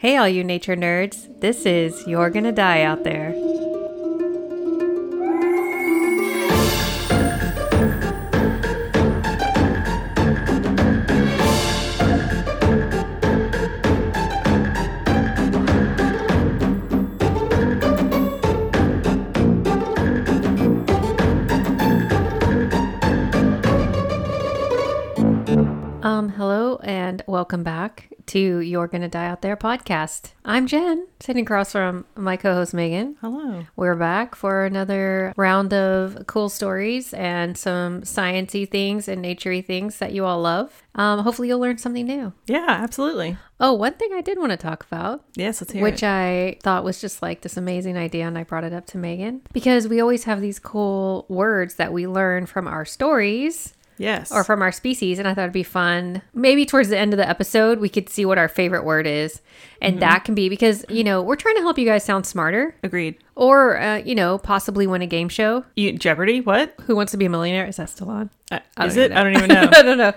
Hey, all you nature nerds. This is You're Gonna Die Out There. Um, hello and welcome back to You're Gonna Die Out There podcast. I'm Jen, sitting across from my co-host Megan. Hello. We're back for another round of cool stories and some sciencey things and naturey things that you all love. Um, hopefully you'll learn something new. Yeah, absolutely. Oh, one thing I did want to talk about Yes, let's hear which it. I thought was just like this amazing idea, and I brought it up to Megan because we always have these cool words that we learn from our stories yes. or from our species, and I thought it'd be fun. Maybe towards the end of the episode, we could see what our favorite word is, and Mm-hmm. that can be because you know we're trying to help you guys sound smarter, Agreed. or uh, you know possibly win a game show. You, Jeopardy? What? Who wants to be a millionaire? Is that still on? Uh, is it? I don't even know. I don't know.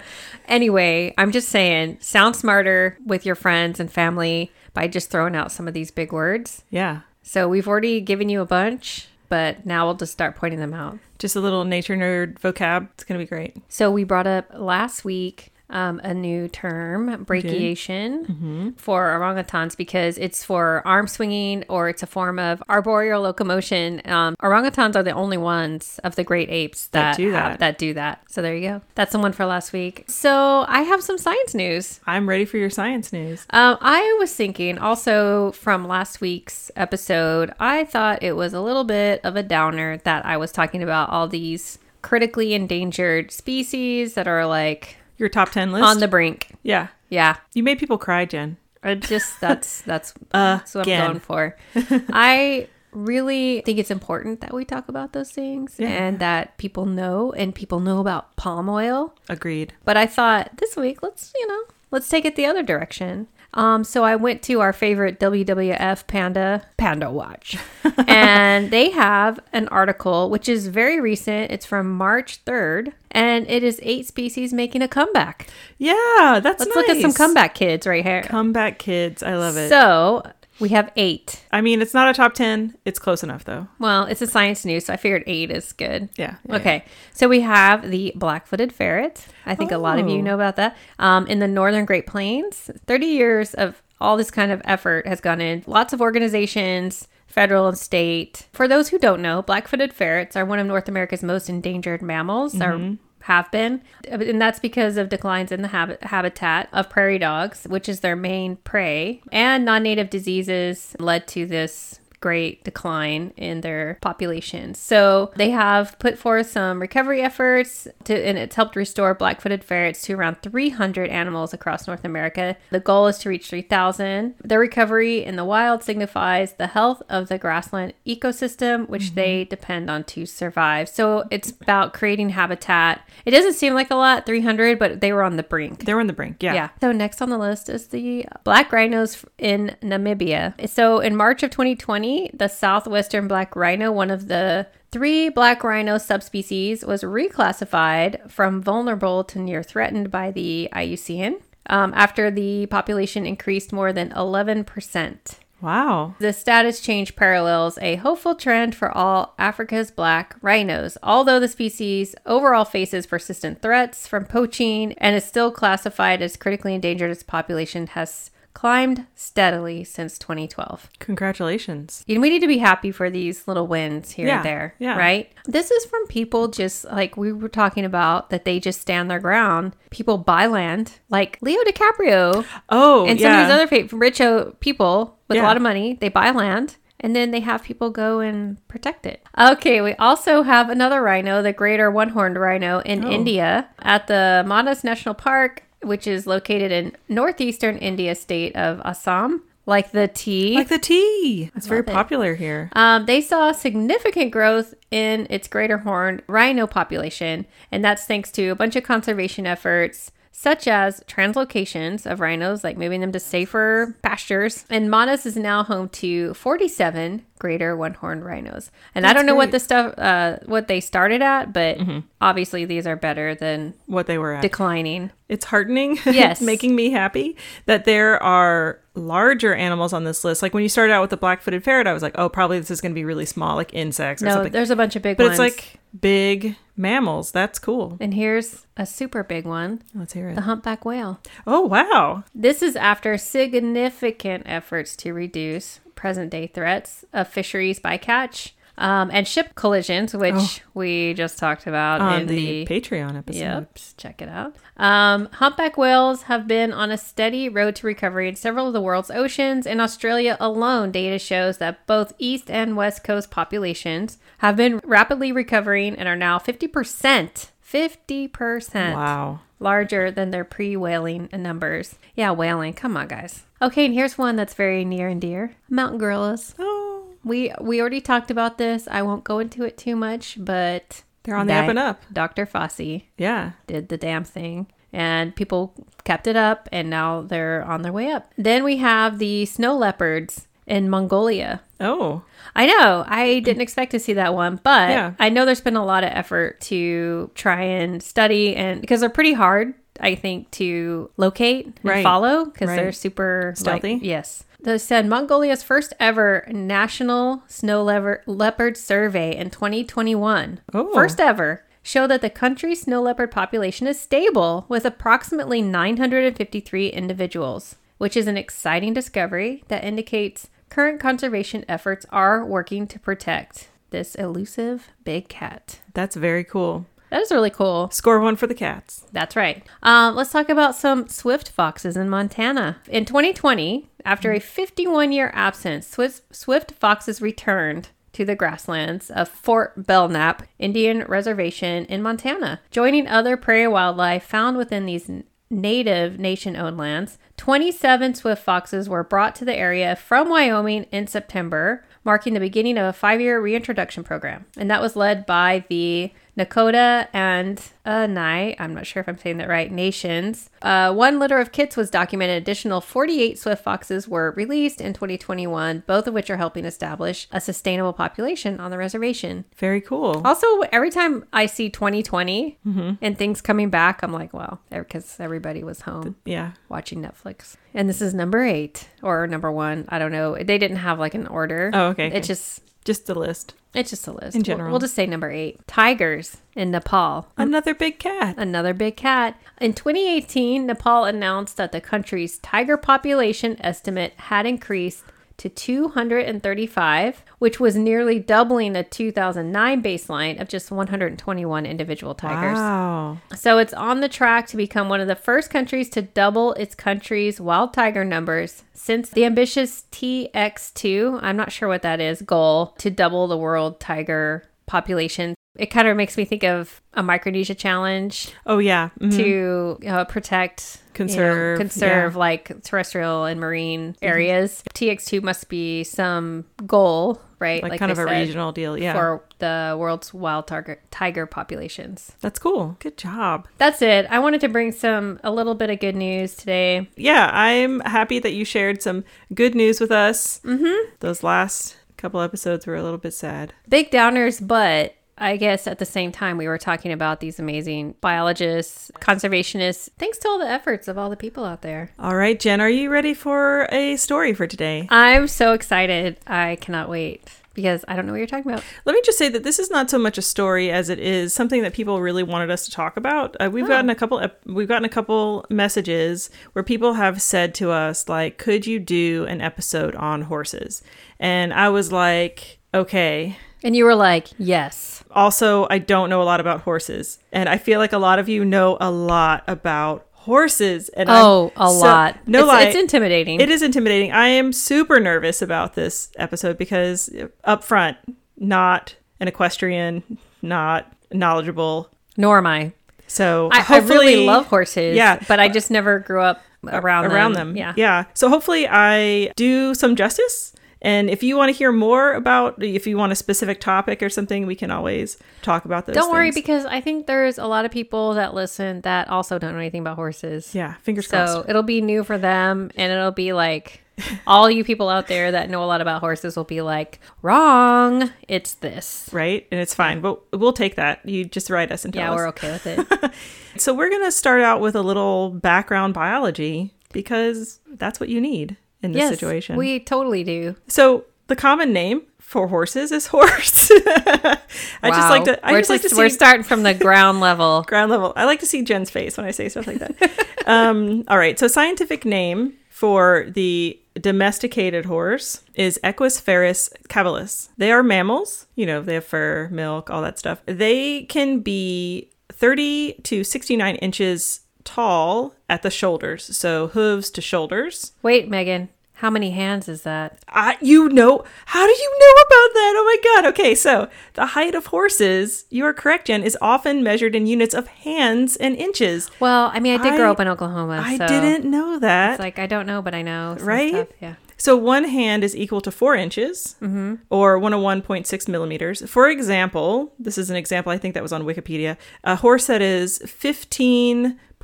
Anyway, I'm just saying, sound smarter with your friends and family by just throwing out some of these big words. yeah. So we've already given you a bunch, but now we'll just start pointing them out. Just a little nature nerd vocab. It's going to be great. So we brought up last week um, a new term, brachiation, Mm-hmm. for orangutans because it's for arm swinging or it's a form of arboreal locomotion. Um, orangutans are the only ones of the great apes that, That do have- that. that do that. So there you go. That's the one for last week. So I have some science news. I'm ready for your science news. Um, I was thinking also from last week's episode, I thought it was a little bit of a downer that I was talking about all these critically endangered species that are like Your top 10 list? on the brink. yeah. Yeah. You made people cry, Jen. I just that's that's that's what I'm going for. I really think it's important that we talk about those things Yeah. and that people know and people know about palm oil. Agreed. But I thought this week, let's, you know, let's take it the other direction. Um, so I went to our favorite WWF Panda, Panda Watch, and they have an article which is very recent. It's from March 3rd, and it is eight species making a comeback. Yeah, that's Let's look at some comeback kids right here. Comeback kids. I love it. So we have eight. I mean, it's not a top 10. It's close enough, though. Well, it's a science news, so I figured eight is good. Yeah. yeah, Okay, so we have the black-footed ferret. I think a lot of you Oh. know about that. Um, in the northern Great Plains, 30 years of all this kind of effort has gone in. Lots of organizations, federal and state. For those who don't know, black-footed ferrets are one of North America's most endangered mammals. Or have been, uh, and that's because of declines in the habit, habitat of prairie dogs, which is their main prey, and non-native diseases led to this great decline in their population. So they have put forth some recovery efforts to, and it's helped restore black-footed ferrets to around 300 animals across North America. The goal is to reach 3,000. Their recovery in the wild signifies the health of the grassland ecosystem, which mm-hmm. they depend on to survive. So it's about creating habitat. It doesn't seem like a lot, 300, but they were on the brink. They were on the brink. Yeah. Yeah. So next on the list is the black rhinos in Namibia. So in March of 2020, the southwestern black rhino, one of the three black rhino subspecies, was reclassified from vulnerable to near threatened by the IUCN um, after the population increased more than 11%. Wow. The status change parallels a hopeful trend for all Africa's black rhinos, although the species overall faces persistent threats from poaching and is still classified as critically endangered. Its population has climbed steadily since 2012. Congratulations. And we need to be happy for these little wins here Yeah, and there, yeah. right? This is from people just like we were talking about that they just stand their ground. People buy land, like Leo DiCaprio Oh, and some yeah. of these other fa- rich uh, people with a lot of money, they buy land and then they have people go and protect it. Okay, we also have another rhino, the greater one horned rhino in Oh. India at the Manas National Park, which is located in northeastern India state of Assam. Like the tea. like the tea. It's very it. popular here. Um, they saw significant growth in its greater horned rhino population, and that's thanks to a bunch of conservation efforts such as translocations of rhinos, like moving them to safer pastures. And Manas is now home to 47 greater one-horned rhinos. And I don't know what the stuff, uh, what they started at, but obviously these are better than What they were at. declining. it's heartening. Yes. it's making me happy that there are larger animals on this list. Like when you started out with the black-footed ferret, I was like, oh, probably this is going to be really small, like insects or No, something. there's a bunch of big ones. But ones. it's like big mammals. That's cool. and here's a super big one, Let's hear it. the humpback whale. Oh wow. This is after significant efforts to reduce present day threats of fisheries bycatch um, and ship collisions, which Oh. we just talked about On in the, the. Patreon episode. Yep, check it out. Um, humpback whales have been on a steady road to recovery in several of the world's oceans. In Australia alone, data shows that both east and west coast populations have been rapidly recovering and are now 50%. 50% Wow. larger than their pre whaling numbers. Yeah, whaling. Come on, guys. Okay, and here's one that's very near and dear mountain gorillas. Oh, We we already talked about this. I won't go into it too much, but they're on the up and up. Dr. Fossey Yeah. did the damn thing. And people kept it up, and now they're on their way up. Then we have the snow leopards in Mongolia. Oh, I know. I didn't expect to see that one, but Yeah. I know there's been a lot of effort to try and study and because they're pretty hard, I think, to locate and Right. follow because Right. they're super like- Stealthy? yes. They said Mongolia's first ever national snow leopard survey in 2021, Oh. first ever, show that the country's snow leopard population is stable with approximately 953 individuals, which is an exciting discovery that indicates current conservation efforts are working to protect this elusive big cat. that's very cool. That is really cool. Score one for the cats. That's right. Um, let's talk about some swift foxes in Montana. In 2020, after a 51 year absence, swift, swift foxes returned to the grasslands of Fort Belknap Indian Reservation in Montana, joining other prairie wildlife found within these native nation owned lands. 27 swift foxes were brought to the area from Wyoming in September, marking the beginning of a five year reintroduction program. And that was led by the Nakota and Anai, I'm not sure if I'm saying that right, nations. Uh, one litter of kits was documented. Additional 48 swift foxes were released in 2021, both of which are helping establish a sustainable population on the reservation. Very cool. Also, every time I see 2020 and things coming back, I'm like, well, because everybody was home Yeah. watching Netflix. And this is number eight or number one. I don't know. They didn't have like an order. Oh, okay, okay. It's just Just a list. it's just a list. In We'll- general. we'll, just say number eight. Tigers in Nepal. Another big cat. Another big cat. In 2018, Nepal announced that the country's tiger population estimate had increased to 235, which was nearly doubling the 2009 baseline of just 121 individual tigers. Wow. So it's on the track to become one of the first countries to double its country's wild tiger numbers since the ambitious TX2, I'm not sure what that is, goal to double the world tiger population. It kind of makes me think of a Micronesia challenge Oh yeah. Mhm. to uh, protect, you know, Conserve, conserve like terrestrial and marine areas. TX2 must be some goal, right? like, kind they of a regional deal. Yeah. for the world's wild tiger tiger populations. That's cool. Good job. That's it. I wanted to bring some a little bit of good news today. Yeah, I'm happy that you shared some good news with us. Mm-hmm. Those last couple episodes were a little bit sad. Big downers, but I guess at the same time we were talking about these amazing biologists, conservationists, thanks to all the efforts of all the people out there. All right, Jen, are you ready for a story for today? I'm so excited. I cannot wait because I don't know what you're talking about. Let me just say that this is not so much a story as it is something that people really wanted us to talk about. Uh, we've gotten a couple. ep- We've gotten a couple messages where people have said to us, like, "Could you do an episode on horses?" And I was like, "Okay." And you were like, "Yes." Also, I don't know a lot about horses, and I feel like a lot of you know a lot about horses. And I'm Oh, a so- lot. No it's, lie, it's intimidating. it is intimidating. I am super nervous about this episode because uh, up front, not an equestrian, not knowledgeable. Nor am I. So I, I really love horses. Yeah. but I just never grew up around around them. Yeah. Yeah. So hopefully I do some justice And if you want to hear more about, if you want a specific topic or something, we can always talk about those. Don't worry because I think there's a lot of people that listen that also don't know anything about horses. yeah, fingers So crossed. So it'll be new for them and it'll be like all you people out there that know a lot about horses will be like, wrong. It's this. Right, and it's fine, but we'll take that. You just write us and tell Yeah, us. we're okay with it. So we're gonna start out with a little background biology because that's what you need in this yes, situation. we totally do. So the common name for horses is horse. I just like to. I we're just like to we're starting from the ground level. ground level. I like to see Jen's face when I say stuff like that. um, all right. So scientific name for the domesticated horse is Equus ferus caballus. They are mammals. You know, they have fur, milk, all that stuff. They can be 30 to 69 inches tall at the shoulders. So hooves to shoulders. Wait, Megan, how many hands is that? I, you know, how do you know about that? Oh my God. Okay, so the height of horses, you are correct, Jen, is often measured in units of hands and inches. Well, I mean, I did grow up in Oklahoma. I so didn't know that. It's like I don't know, but I know. Right? stuff, Yeah. so one hand is equal to four inches mm-hmm. or 101.6 millimeters. For example, this is an example I think that was on Wikipedia. A horse that is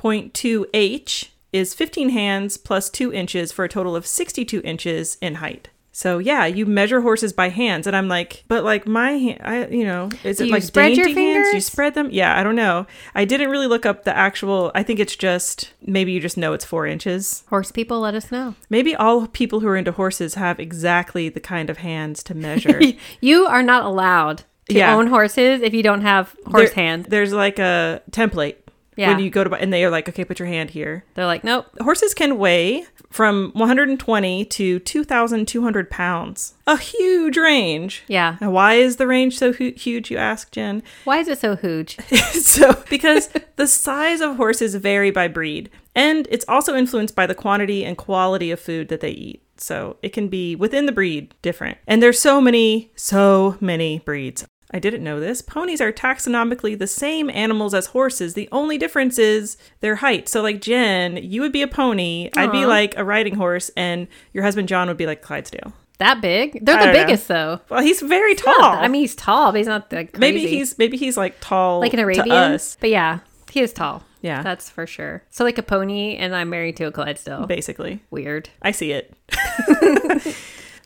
15.2 H is 15 hands plus two inches for a total of 62 inches in height. So yeah, you measure horses by hands, and I'm like, but like my hand, I you know, is Do it like spread your dainty hands? You spread them? Yeah, I don't know. I didn't really look up the actual. I think it's just maybe you just know it's four inches. Horse people, let us know. Maybe all people who are into horses have exactly the kind of hands to measure. You are not allowed to Yeah. own horses if you don't have horse There- hand. There's like a template Yeah. when you go to buy, and they are like, okay, put your hand here. They're like, nope. Horses can weigh from 120 to 2,200 pounds. A huge range. Yeah. Now, why is the range so hu- huge, you ask, Jen? Why is it so huge? so, because the size of horses vary by breed, and it's also influenced by the quantity and quality of food that they eat. So, it can be within the breed different. And there's so many, so many breeds. I didn't know this. Ponies are taxonomically the same animals as horses. The only difference is their height. So, like Jen, you would be a pony, I'd be like a riding horse, and your husband John would be like Clydesdale. That big? They're I the don't know. biggest though. Well, he's very Not tall. that- I mean, he's tall, but he's not like crazy. maybe he's maybe he's like tall like an to Arabian. us. But yeah, he is tall. Yeah. That's for sure. So like a pony, and I'm married to a Clydesdale. Basically. Weird. I see it.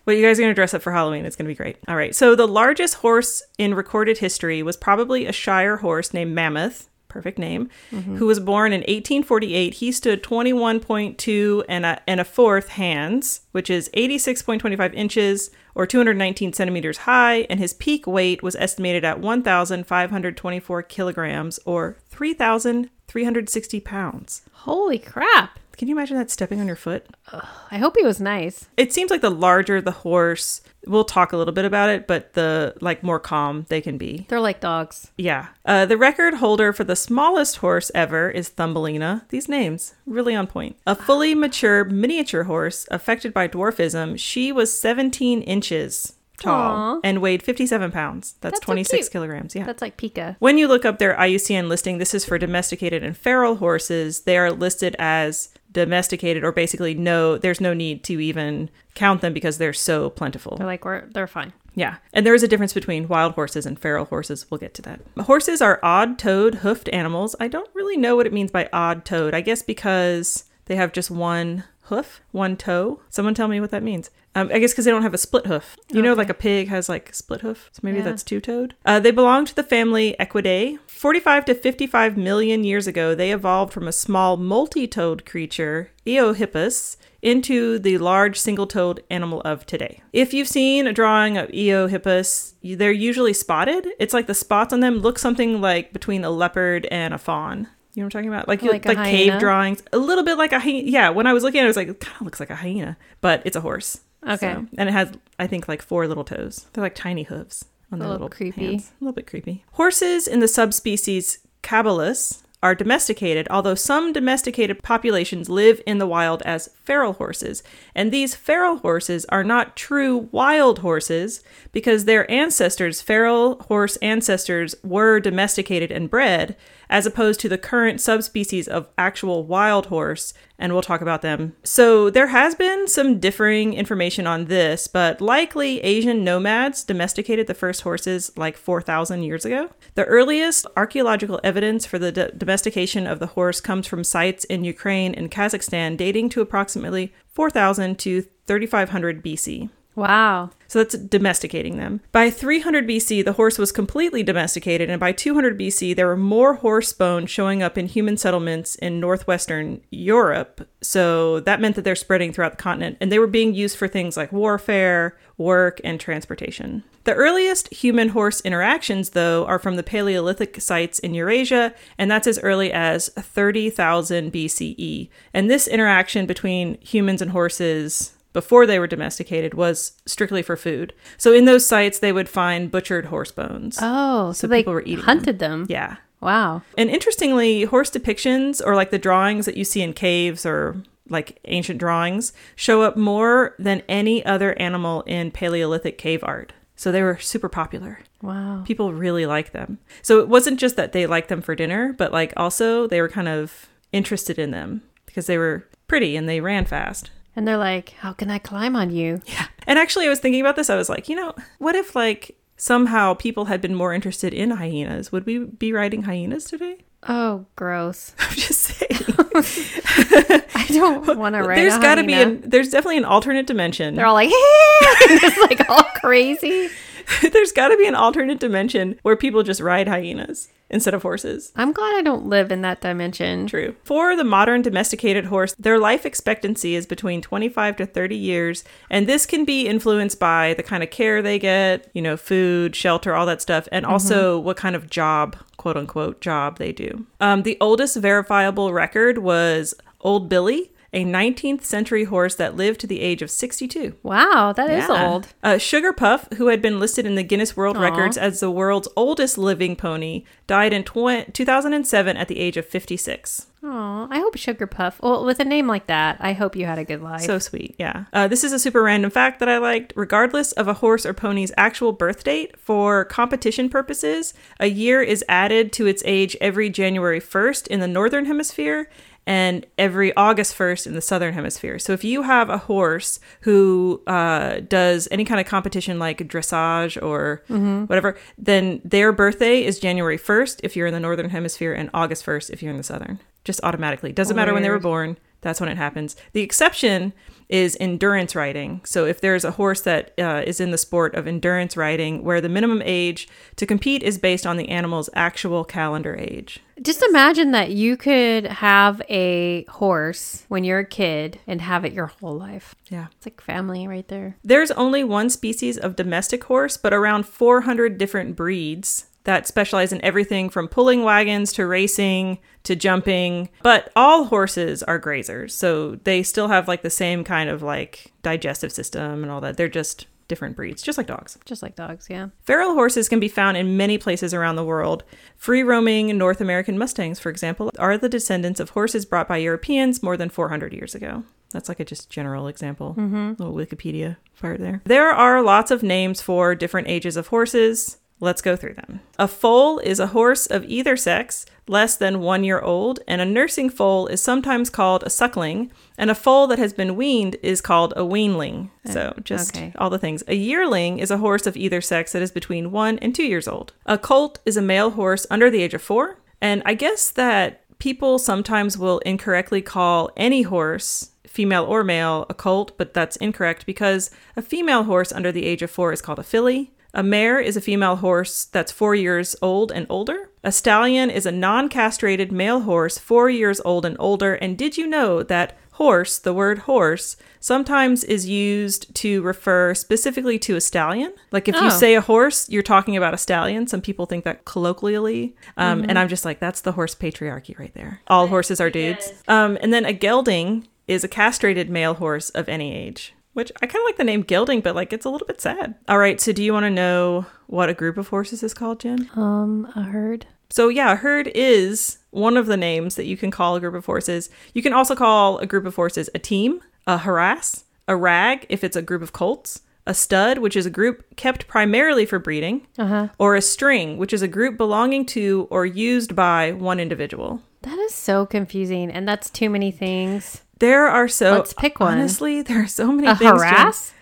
well, you guys are going to dress up for Halloween. It's going to be great. All right. So, the largest horse in recorded history was probably a Shire horse named Mammoth. Perfect name. Mm-hmm. Who was born in 1848. He stood 21.2 and a, and a fourth hands, which is 86.25 inches or 219 centimeters high, and his peak weight was estimated at 1,524 kilograms or 3,360 pounds. Holy crap! Can you imagine that stepping on your foot? I hope he was nice. it seems like the larger the horse we'll talk a little bit about it but the like more calm they can be They're like dogs. yeah uh, the record holder for the smallest horse ever is thumbelina these names really on point a fully mature miniature horse affected by dwarfism she was 17 inches tall Aw. and weighed 57 pounds that's, That's 26 cute. kilograms yeah That's like Pika. when you look up their IUCN listing, this is for domesticated and feral horses. They are listed as domesticated, or basically no, there's no need to even count them because they're so plentiful. They're like we're they're fine. Yeah. And there is a difference between wild horses and feral horses. We'll get to that. Horses are odd toed hoofed animals. I don't really know what it means by odd toed. I guess because they have just one hoof, one toe. Someone tell me what that means. Um, I guess because they don't have a split hoof. You know, like a pig has like a split hoof. So maybe Yeah. that's two toed. Uh, they belong to the family Equidae. 45 to 55 million years ago, they evolved from a small multi toed creature, Eohippus, into the large single toed animal of today. If you've seen a drawing of Eohippus, they're usually spotted. It's like the spots on them look something like between a leopard and a fawn. You know what I'm talking about? Like Like like, cave drawings, a little bit like a hyena. Yeah, when I was looking at it, I was like, it kind of looks like a hyena, but it's a horse. Okay. So- and it has, I think, like four little toes. They're like tiny hooves on A little little creepy. hands. A little bit creepy. Horses in the subspecies caballus are domesticated, although some domesticated populations live in the wild as feral horses. And these feral horses are not true wild horses because their ancestors, feral horse ancestors, were domesticated and bred, as opposed to the current subspecies of actual wild horse, and we'll talk about them. So, there has been some differing information on this, but likely Asian nomads domesticated the first horses like 4,000 years ago. The earliest archaeological evidence for the d- domestication of the horse comes from sites in Ukraine and Kazakhstan dating to approximately 4000 to 3500 BC. Wow. So that's domesticating them. By 300 BC, the horse was completely domesticated, and by 200 BC, there were more horse bones showing up in human settlements in northwestern Europe. So that meant that they're spreading throughout the continent, and they were being used for things like warfare, work, and transportation. The earliest human horse interactions, though, are from the Paleolithic sites in Eurasia, and that's as early as 30,000 BCE. And this interaction between humans and horses before they were domesticated was strictly for food. So in those sites, they would find butchered horse bones. Oh, so, So they people were eating hunted them. Yeah. Wow. And interestingly, horse depictions or like the drawings that you see in caves or like ancient drawings show up more than any other animal in Paleolithic cave art. So they were super popular. Wow. People really liked them. So it wasn't just that they liked them for dinner, but like also they were kind of interested in them because they were pretty and they ran fast. And they're like, how can I climb on you? Yeah. And actually, I was thinking about this. I was like, you know, what if like somehow people had been more interested in hyenas? Would we be riding hyenas today? Oh, gross. I'm just saying. I don't want to ride there's got to be an there's definitely an alternate dimension. They're all like, it's like all crazy. there's got to be an alternate dimension where people just ride hyenas instead of horses. I'm glad I don't live in that dimension. True. For the modern domesticated horse, their life expectancy is between 25 to 30 years, and this can be influenced by the kind of care they get, you know, food, shelter, all that stuff, and also what kind of job, quote unquote, job they do. Um, the oldest verifiable record was Old Billy, a 19th century horse that lived to the age of 62. Wow, that is Yeah. old. Uh, Sugar Puff, who had been listed in the Guinness World Aw. Records as the world's oldest living pony, died in tw- 2007 at the age of 56. Oh, I hope Sugar Puff. Well, with a name like that, I hope you had a good life. So sweet, yeah. Uh, this is a super random fact that I liked. Regardless of a horse or pony's actual birth date, for competition purposes, a year is added to its age every January 1st in the Northern Hemisphere and every August 1st in the Southern Hemisphere. So if you have a horse who uh, does any kind of competition like dressage or whatever, then their birthday is January 1st if you're in the Northern Hemisphere and August 1st if you're in the Southern. Just automatically. Doesn't matter when they were born. That's when it happens. The exception is endurance riding. So if there's a horse that uh, is in the sport of endurance riding, where the minimum age to compete is based on the animal's actual calendar age. Just imagine that you could have a horse when you're a kid and have it your whole life. Yeah. It's like family right there. There's only one species of domestic horse, but around 400 different breeds that specialize in everything from pulling wagons to racing to jumping. But all horses are grazers, so they still have like the same kind of like digestive system and all that. They're just different breeds, just like dogs. Just like dogs, yeah. Feral horses can be found in many places around the world. Free roaming North American Mustangs, for example, are the descendants of horses brought by Europeans more than 400 years ago. That's like a just general example. Mm-hmm. Little Wikipedia part there. There are lots of names for different ages of horses. Let's go through them. A foal is a horse of either sex, less than one year old, and a nursing foal is sometimes called a suckling, and a foal that has been weaned is called a weanling. Eh, so just okay. all the things. A yearling is a horse of either sex that is between one and two years old. A colt is a male horse under the age of four. And I guess that people sometimes will incorrectly call any horse, female or male, a colt, but that's incorrect because a female horse under the age of four is called a filly. A mare is a female horse that's four years old and older. A stallion is a non castrated male horse four years old and older. And did you know that horse, the word horse, sometimes is used to refer specifically to a stallion? Like if you Oh. say a horse, you're talking about a stallion. Some people think that colloquially. Um, And I'm just like, that's the horse patriarchy right there. All horses are dudes. Um, and then a gelding is a castrated male horse of any age. Which I kind of like the name gelding, but like it's a little bit sad. All right, so do you want to know what a group of horses is called, Jen? Um, a herd. So yeah, a herd is one of the names that you can call a group of horses. You can also call a group of horses a team, a harass, a rag if it's a group of colts, a stud, which is a group kept primarily for breeding, Uh-huh. or a string, which is a group belonging to or used by one individual. That is so confusing, and that's too many things. There are so Let's pick one. Honestly, there are so many A things. Harass?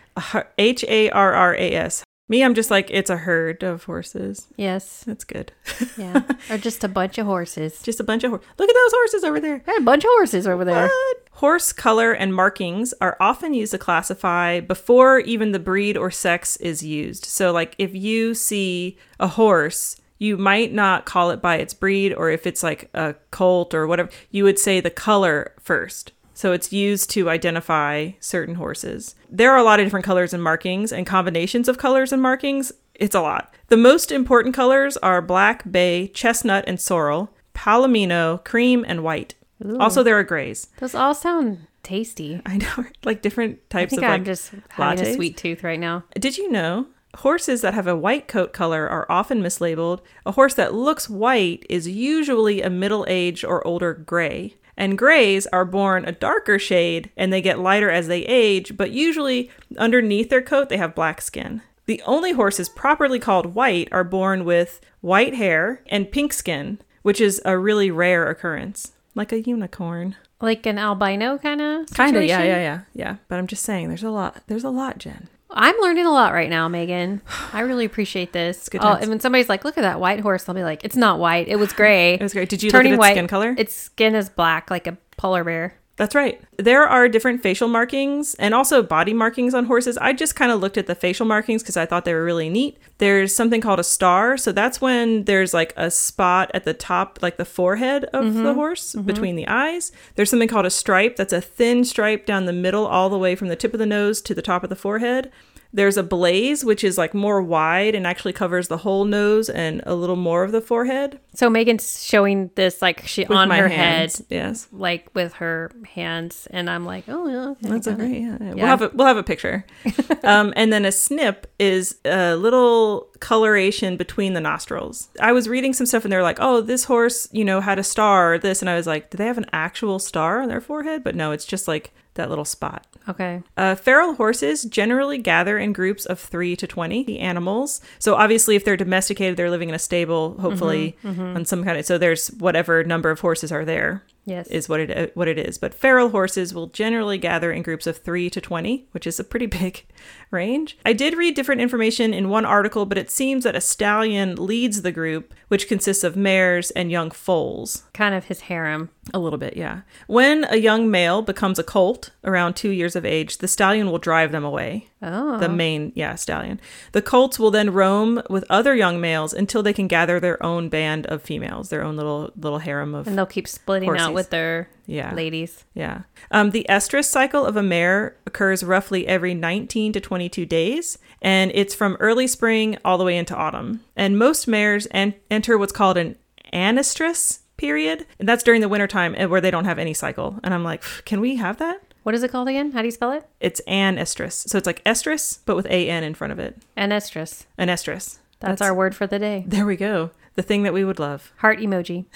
H A R R A S. Me, I'm just like it's a herd of horses. Yes. That's good. Yeah. or just a bunch of horses. Just a bunch of horses. Look at those horses over there. Got a bunch of horses over there. What? Horse color and markings are often used to classify before even the breed or sex is used. So, like if you see a horse, you might not call it by its breed, or if it's like a colt or whatever, you would say the color first. So it's used to identify certain horses. There are a lot of different colors and markings and combinations of colors and markings. It's a lot. The most important colors are black, bay, chestnut, and sorrel, palomino, cream, and white. Also, there are grays. Those all sound tasty. I know, like different I types think of I'm like. just having a sweet tooth right now. Did you know horses that have a white coat color are often mislabeled? A horse that looks white is usually a middle-aged or older gray. And grays are born a darker shade and they get lighter as they age, but usually underneath their coat they have black skin. The only horses properly called white are born with white hair and pink skin, which is a really rare occurrence, like a unicorn. Like an albino kind of Kind of, yeah, yeah, yeah, yeah. But I'm just saying, there's a lot. There's a lot, Jen. I'm learning a lot right now, Megan. I really appreciate this. good oh, and when somebody's like, "Look at that white horse," I'll be like, "It's not white. It was gray. It was gray. Did you Turning look at its white. skin color? Its skin is black, like a polar bear." That's right. There are different facial markings and also body markings on horses. I just kind of looked at the facial markings because I thought they were really neat. There's something called a star. So that's when there's like a spot at the top, like the forehead of the mm-hmm. horse mm-hmm. between the eyes. There's something called a stripe. That's a thin stripe down the middle, all the way from the tip of the nose to the top of the forehead. There's a blaze, which is like more wide and actually covers the whole nose and a little more of the forehead. So Megan's showing this like she With on her hands. head, Yes. like with her hands, and I'm like, "Oh, yeah, okay, That's a great. Yeah, yeah. We'll have a we'll have a picture, um, and then a snip is a little coloration between the nostrils. I was reading some stuff and they're like, "Oh, this horse, you know, had a star." This, and I was like, "Do they have an actual star on their forehead?" But no, it's just like that little spot. Okay. Uh, feral horses generally gather in groups of three to 20 the animals. So, obviously, if they're domesticated, they're living in a stable, hopefully, on some kind of. So, there's whatever number of horses are there Yes. is what it uh, what it is. But feral horses will generally gather in groups of 3 to 20, which is a pretty big range. I did read different information in one article, but it seems that a stallion leads the group, which consists of mares and young foals. kind of his harem. A little bit, yeah. When a young male becomes a colt around 2 years of age, the stallion will drive them away. Oh. The main, yeah, stallion. The colts will then roam with other young males until they can gather their own band of females, their own little little harem of and they'll keep splitting Horsies. out with their Yeah. ladies. Yeah. Um, the estrus cycle of a mare occurs roughly every 19 to 22 days, and it's from early spring all the way into autumn. And most mares en- enter what's called an anestrus period, and that's during the wintertime and where they don't have any cycle. And I'm like, can we have that? What is it called again? How do you spell it? It's anestrus. So it's like estrus, but with an in front of it. Anestrus. Anestrus. That's, our word for the day. There we go. The thing that we would love. Heart emoji.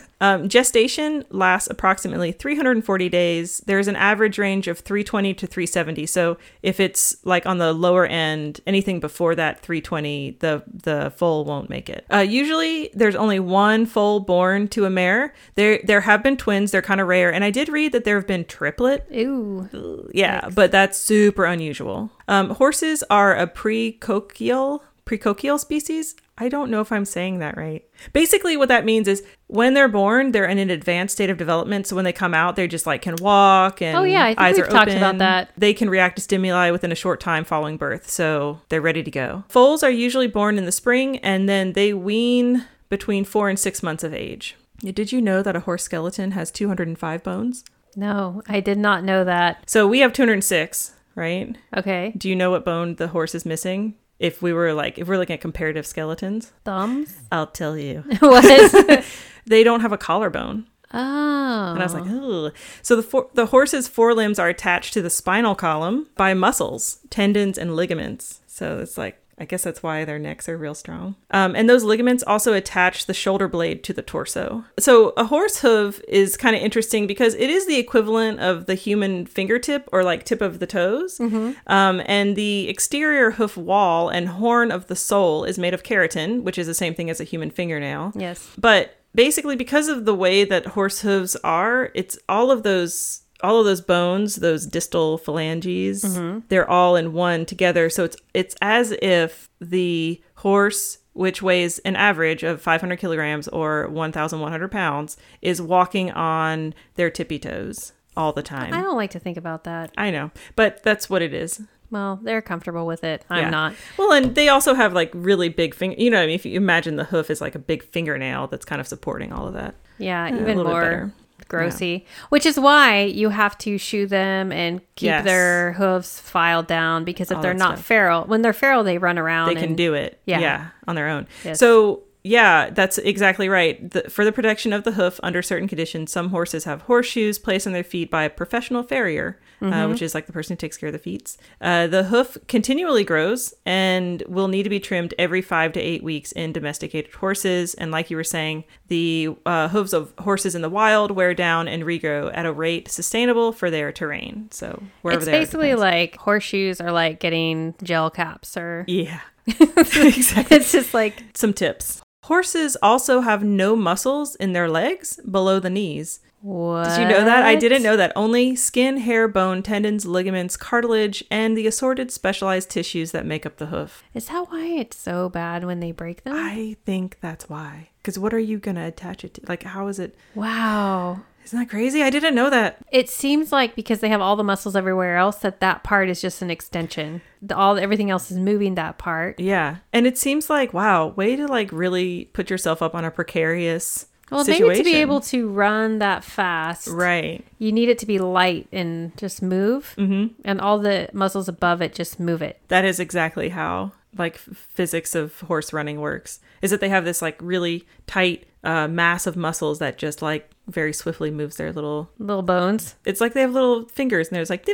Um, gestation lasts approximately 340 days. There's an average range of 320 to 370. So if it's like on the lower end, anything before that 320, the the foal won't make it. Uh, usually, there's only one foal born to a mare. There there have been twins. They're kind of rare, and I did read that there have been triplet. Ooh. Yeah, but that's super unusual. Um, horses are a precocial precocial species. I don't know if I'm saying that right. Basically, what that means is when they're born, they're in an advanced state of development. So when they come out, they just like can walk and Oh, yeah, I think eyes we've are talked open. about that. They can react to stimuli within a short time following birth, so they're ready to go. Foals are usually born in the spring, and then they wean between four and six months of age. Did you know that a horse skeleton has 205 bones? No, I did not know that. So we have 206, right? Okay. Do you know what bone the horse is missing? If we were like, if we're looking at comparative skeletons, Thumbs? I'll tell you. what? they don't have a collarbone. oh. And I was like, Ugh. so the for- the horse's forelimbs are attached to the spinal column by muscles, tendons, and ligaments. So it's like I guess that's why their necks are real strong. Um, and those ligaments also attach the shoulder blade to the torso. So a horse hoof is kind of interesting because it is the equivalent of the human fingertip or like tip of the toes. Um, and the exterior hoof wall and horn of the sole is made of keratin, which is the same thing as a human fingernail. Yes. But basically, because of the way that horse hooves are, it's all of those all of those bones, those distal phalanges, mm-hmm. they're all in one together. So it's it's as if the horse, which weighs an average of 500 kilograms or 1,100 pounds, is walking on their tippy toes all the time. I don't like to think about that. I know, but that's what it is. Well, they're comfortable with it. I'm Yeah. not. Well, and they also have like really big finger. You know what I mean? If you imagine the hoof is like a big fingernail that's kind of supporting all of that. Yeah, a even little bit more grossy. Which is why you have to shoe them and keep Yes. their hooves filed down because if All they're not stuff. feral, when they're feral, they run around. They can do it. Yeah. Yeah. on their own. Yes. So. Yeah, that's exactly right. The, for the protection of the hoof under certain conditions, some horses have horseshoes placed on their feet by a professional farrier, Mm-hmm. uh, which is like the person who takes care of the feet. Uh, the hoof continually grows and will need to be trimmed every five to eight weeks in domesticated horses. And like you were saying, the uh, hooves of horses in the wild wear down and regrow at a rate sustainable for their terrain. So wherever It's they are, basically like horseshoes are like getting gel caps, or yeah, exactly. it's just like Some tips. Horses also have no muscles in their legs below the knees. what? Did you know that? I didn't know that. Only skin, hair, bone, tendons, ligaments, cartilage, and the assorted specialized tissues that make up the hoof. Is that why it's so bad when they break them? I think that's why. Because what are you going to attach it to? Like, how is it? wow. Isn't that crazy? I didn't know that. It seems like because they have all the muscles everywhere else that that part is just an extension. The, all everything else is moving that part. Yeah. And it seems like, wow, way to like really put yourself up on a precarious Well, situation. maybe to be able to run that fast, Right. you need it to be light and just move, mm-hmm. and all the muscles above it just move it. That is exactly how like physics of horse running works. Is that they have this like really tight uh, mass of muscles that just like very swiftly moves their little. Little bones. It's like they have little fingers and there's like.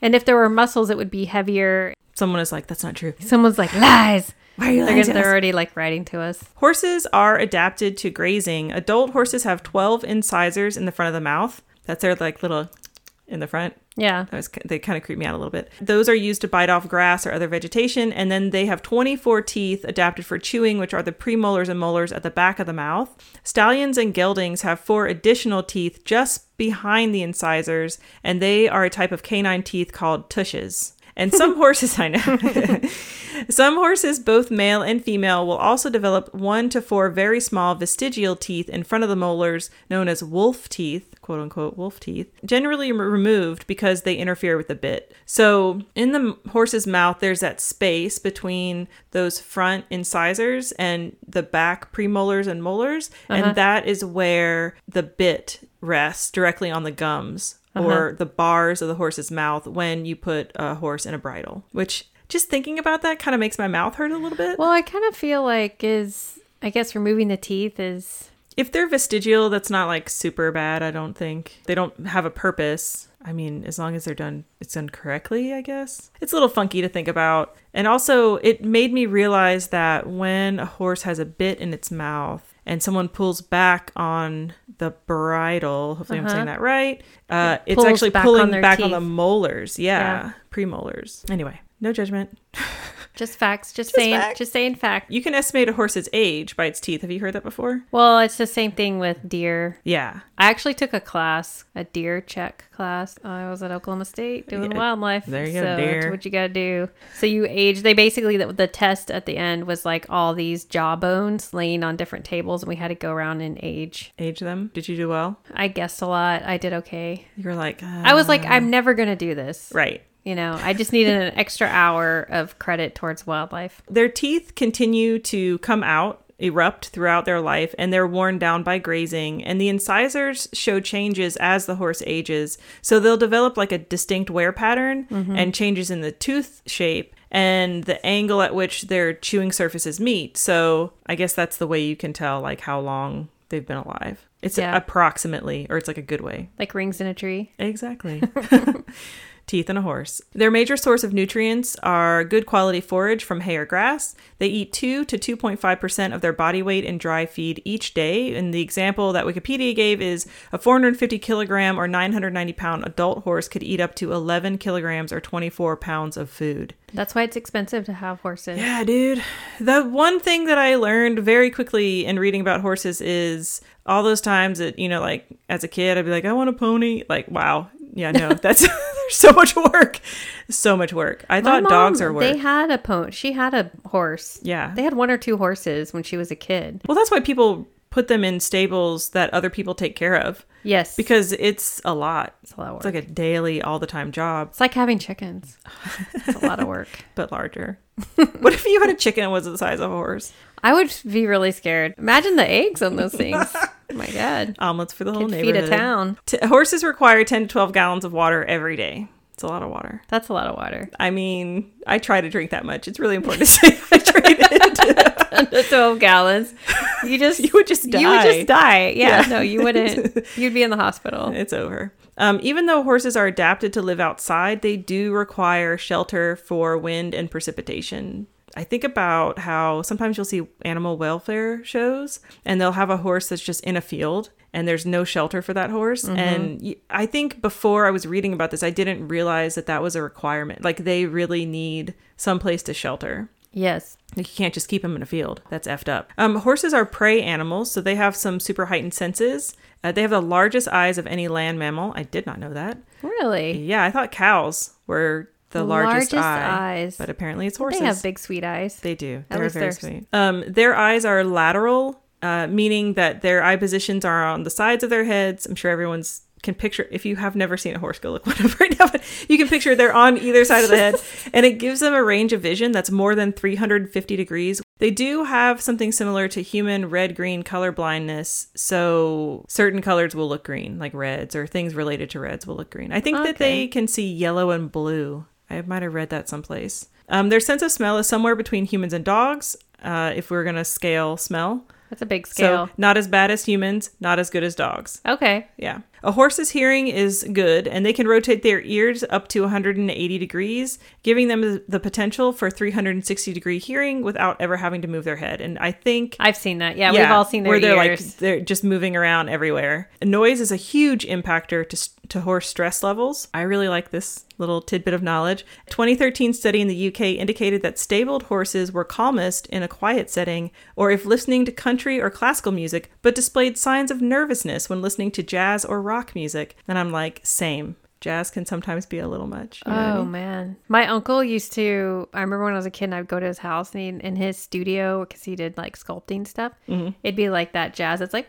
And if there were muscles, it would be heavier. Someone is like, that's not true. Someone's like lies. Why are you They're, lying they're us?" already like writing to us. Horses are adapted to grazing. Adult horses have 12 incisors in the front of the mouth. That's their like little in the front. Yeah. That was, they kind of creep me out a little bit. Those are used to bite off grass or other vegetation, and then they have 24 teeth adapted for chewing, which are the premolars and molars at the back of the mouth. Stallions and geldings have four additional teeth just behind the incisors, and they are a type of canine teeth called tushes. And some horses, I know, some horses, both male and female, will also develop one to four very small vestigial teeth in front of the molars, known as wolf teeth, quote unquote wolf teeth, generally re- removed because they interfere with the bit. So in the horse's mouth, there's that space between those front incisors and the back premolars and molars, and uh-huh. that is where the bit rests directly on the gums uh-huh. or the bars of the horse's mouth when you put a horse in a bridle, which just thinking about that kind of makes my mouth hurt a little bit. Well, I kind of feel like is I guess removing the teeth is if they're vestigial, that's not like super bad, I don't think. They don't have a purpose. I mean, as long as they're done, it's done correctly, I guess. It's a little funky to think about. And also, it made me realize that when a horse has a bit in its mouth and someone pulls back on the bridle, hopefully I'm Uh-huh. saying that right, uh, It it's actually back pulling their back on the molars. Yeah, Yeah. premolars. Anyway, no judgment. just facts. Just, saying. facts. Just saying fact. You can estimate a horse's age by its teeth. Have you heard that before? Well, it's the same thing with deer. Yeah. I actually took a class, a deer check class. I was at Oklahoma State doing Yeah, wildlife. there you go, so That's what you got to do. So you age. They basically the, the test at the end was like all these jaw bones laying on different tables, and we had to go around and age. Age them. Did you do well? I guessed a lot. I did okay. You were like, uh, I was like, I'm never gonna do this. right. You know, I just needed an extra hour of credit towards wildlife. Their teeth continue to come out, erupt throughout their life, and they're worn down by grazing. And the incisors show changes as the horse ages. So they'll develop like a distinct wear pattern mm-hmm. and changes in the tooth shape and the angle at which their chewing surfaces meet. So I guess that's the way you can tell like how long they've been alive. It's Yeah. approximately, or it's like a good way. Like rings in a tree. Exactly. teeth in a horse. Their major source of nutrients are good quality forage from hay or grass. They eat 2 to 2.5% of their body weight in dry feed each day. And the example that Wikipedia gave is a 450 kilogram or 990 pound adult horse could eat up to 11 kilograms or 24 pounds of food. That's why it's expensive to have horses. Yeah, dude. The one thing that I learned very quickly in reading about horses is all those times that, you know, like as a kid, I'd be like, I want a pony. Like, wow. Yeah, no, that's so much work. So much work. I My thought mom, dogs are work. They had a pony. She had a horse. yeah. They had one or two horses when she was a kid. well, that's why people put them in stables that other people take care of Yes. because it's a lot. it's a lot of work. It's like a daily, all the time job, It's like having chickens. It's a lot of work. but larger. what if you had a chicken that was the size of a horse? I would be really scared. Imagine the eggs on those things. oh my god. Omelets for the whole Could feed a town. T- horses require 10 to 12 gallons of water every day. It's a lot of water. That's a lot of water. I mean, I try to drink that much. It's really important to say I stay hydrated. 12 gallons. You just You would just die. You would just die. Yeah, Yeah. no, you wouldn't. You'd be in the hospital. it's over. Um, even though horses are adapted to live outside, they do require shelter for wind and precipitation. I think about how sometimes you'll see animal welfare shows and they'll have a horse that's just in a field and there's no shelter for that horse. And I think before I was reading about this, I didn't realize that that was a requirement. Like they really need some place to shelter. Yes. Like you can't just keep them in a field. That's effed up. Um, horses are prey animals, so they have some super heightened senses. Uh, they have the largest eyes of any land mammal. I did not know that. Really? Yeah, I thought cows were the largest, Largest eye, eyes. but apparently it's horses. They have big sweet eyes. They do. At They're very sweet. Um, their eyes are lateral, uh, meaning that their eye positions are on the sides of their heads. I'm sure everyone's can picture if you have never seen a horse go look one up right now but you can picture they're on either side of the head and it gives them a range of vision that's more than 350 degrees they do have something similar to human red green color blindness so certain colors will look green like reds or things related to reds will look green i think that they can see yellow and blue i might have read that someplace um, their sense of smell is somewhere between humans and dogs uh, if we're going to scale smell That's a big scale. so not as bad as humans not as good as dogs okay. yeah. A horse's hearing is good, and they can rotate their ears up to 180 degrees, giving them the potential for 360 degree hearing without ever having to move their head. And I think. I've seen that. Yeah, we've all seen their where they're ears. like they're just moving around everywhere. Noise is a huge impactor to to horse stress levels. I really like this little tidbit of knowledge. 2013 study in the UK indicated that stabled horses were calmest in a quiet setting or if listening to country or classical music, but displayed signs of nervousness when listening to jazz or rock music. And I'm like, same. Jazz can sometimes be a little much. you know what I Oh mean? man, my uncle used to. I remember when I was a kid, and I'd go to his house, and he, in his studio, because he did like sculpting stuff. Mm-hmm. It'd be like that jazz. It's like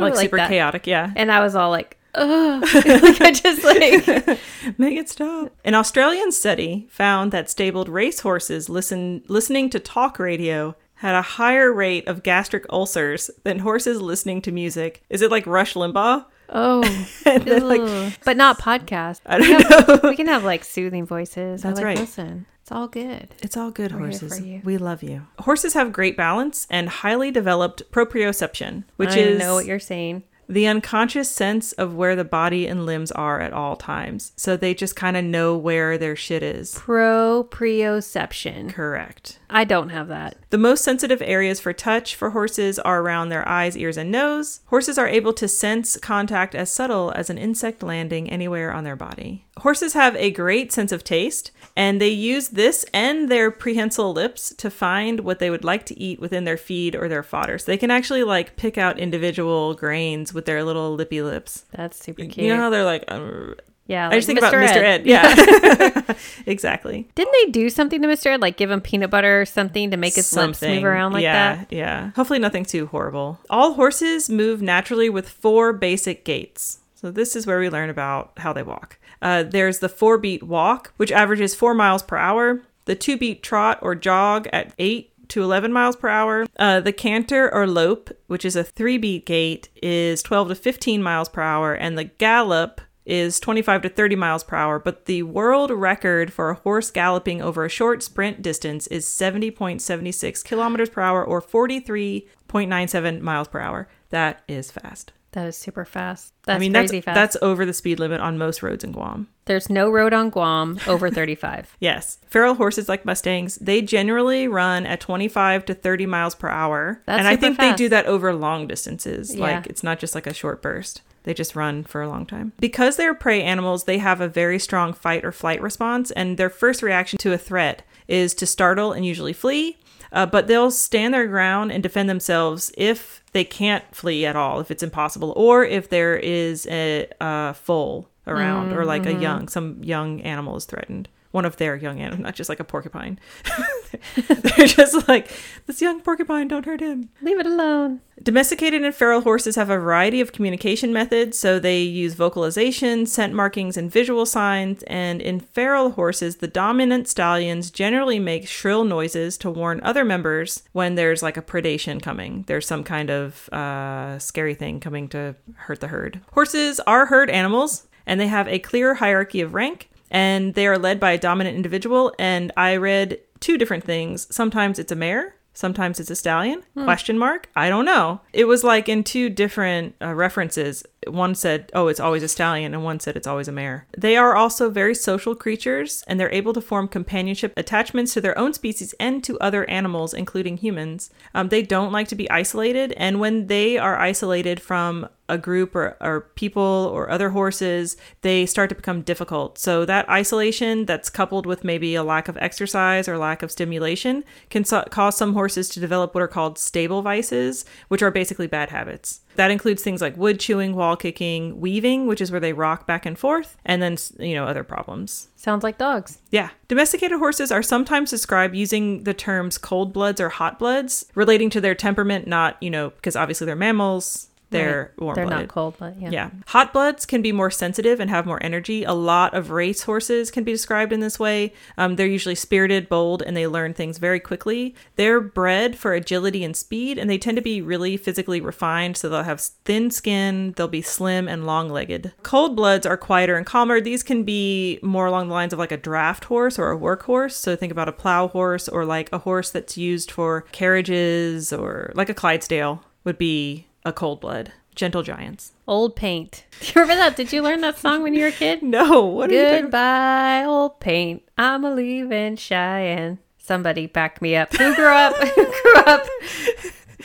Like, super that. chaotic, yeah. and I was all like, "Ugh!" like I just like Make it stop. An Australian study found that stabled racehorses listen listening to talk radio had a higher rate of gastric ulcers than horses listening to music. Is it like Rush Limbaugh? oh, then, like, but not podcast. I We don't have- know. We can have like soothing voices. That's I like, right. Listen, it's all good. It's all good, We're horses. We love you. Horses have great balance and highly developed proprioception, which I is know what you're saying. The unconscious sense of where the body and limbs are at all times. So they just kind of know where their shit is. Proprioception. Correct. I don't have that. The most sensitive areas for touch for horses are around their eyes, ears, and nose. Horses are able to sense contact as subtle as an insect landing anywhere on their body. Horses have a great sense of taste, and they use this and their prehensile lips to find what they would like to eat within their feed or their fodder. So they can actually like pick out individual grains with their little lippy lips. That's super cute. You know how they're like, uh, yeah, I just like think about Mr. Ed. Yeah, exactly. Didn't they do something to Mr. Ed, like give him peanut butter or something to make his lips move around like yeah, that? Yeah. Hopefully nothing too horrible. All horses move naturally with four basic gaits. So this is where we learn about how they walk. Uh, there's the four beat walk, which averages four miles per hour. The two beat trot or jog at eight to 11 miles per hour. Uh, the canter or lope, which is a three beat gait, is 12 to 15 miles per hour. And the gallop is 25 to 30 miles per hour, but the world record for a horse galloping over a short sprint distance is 70.76 kilometers per hour or 43.97 miles per hour. That is fast. That is super fast. That's I mean, crazy that's fast. that's over the speed limit on most roads in Guam. There's no road on Guam over 35. Yes. Feral horses like Mustangs, they generally run at 25 to 30 miles per hour. That's and I think they do that over long distances. Yeah. Like it's not just like a short burst. They just run for a long time. Because they're prey animals, they have a very strong fight or flight response, and their first reaction to a threat is to startle and usually flee. Uh, but they'll stand their ground and defend themselves if they can't flee at all, if it's impossible, or if there is a, a foal around or like a young, some young animal is threatened. One of their young animals, not just like a porcupine. They're just like, this young porcupine, don't hurt him. Leave it alone. Domesticated and feral horses have a variety of communication methods, so they use vocalization, scent markings, and visual signs. And in feral horses, the dominant stallions generally make shrill noises to warn other members when there's like a predation coming. There's some kind of uh, scary thing coming to hurt the herd. Horses are herd animals, and they have a clear hierarchy of rank, and they are led by a dominant individual. And I read two different things. Sometimes it's a mare, sometimes it's a stallion question mark i don't know it was like in two different uh, references one said oh it's always a stallion and one said it's always a mare they are also very social creatures and they're able to form companionship attachments to their own species and to other animals including humans um, they don't like to be isolated and when they are isolated from a group or, or people or other horses, they start to become difficult. So, that isolation that's coupled with maybe a lack of exercise or lack of stimulation can so- cause some horses to develop what are called stable vices, which are basically bad habits. That includes things like wood chewing, wall kicking, weaving, which is where they rock back and forth, and then, you know, other problems. Sounds like dogs. Yeah. Domesticated horses are sometimes described using the terms cold bloods or hot bloods, relating to their temperament, not, you know, because obviously they're mammals, they're warm They're not cold, but yeah. Yeah. Hot bloods can be more sensitive and have more energy. A lot of race horses can be described in this way. Um, they're usually spirited, bold, and they learn things very quickly. They're bred for agility and speed, and they tend to be really physically refined. So they'll have thin skin, they'll be slim and long legged. Cold bloods are quieter and calmer. These can be more along the lines of like a draft horse or a work horse. So think about a plow horse or like a horse that's used for carriages or like a Clydesdale would be a cold blood. Gentle giants. Old paint. Do you remember that? Did you learn that song when you were a kid? No, what are you talking Goodbye, old paint. I'm a leaving Cheyenne. Somebody back me up. Who grew up? Who grew up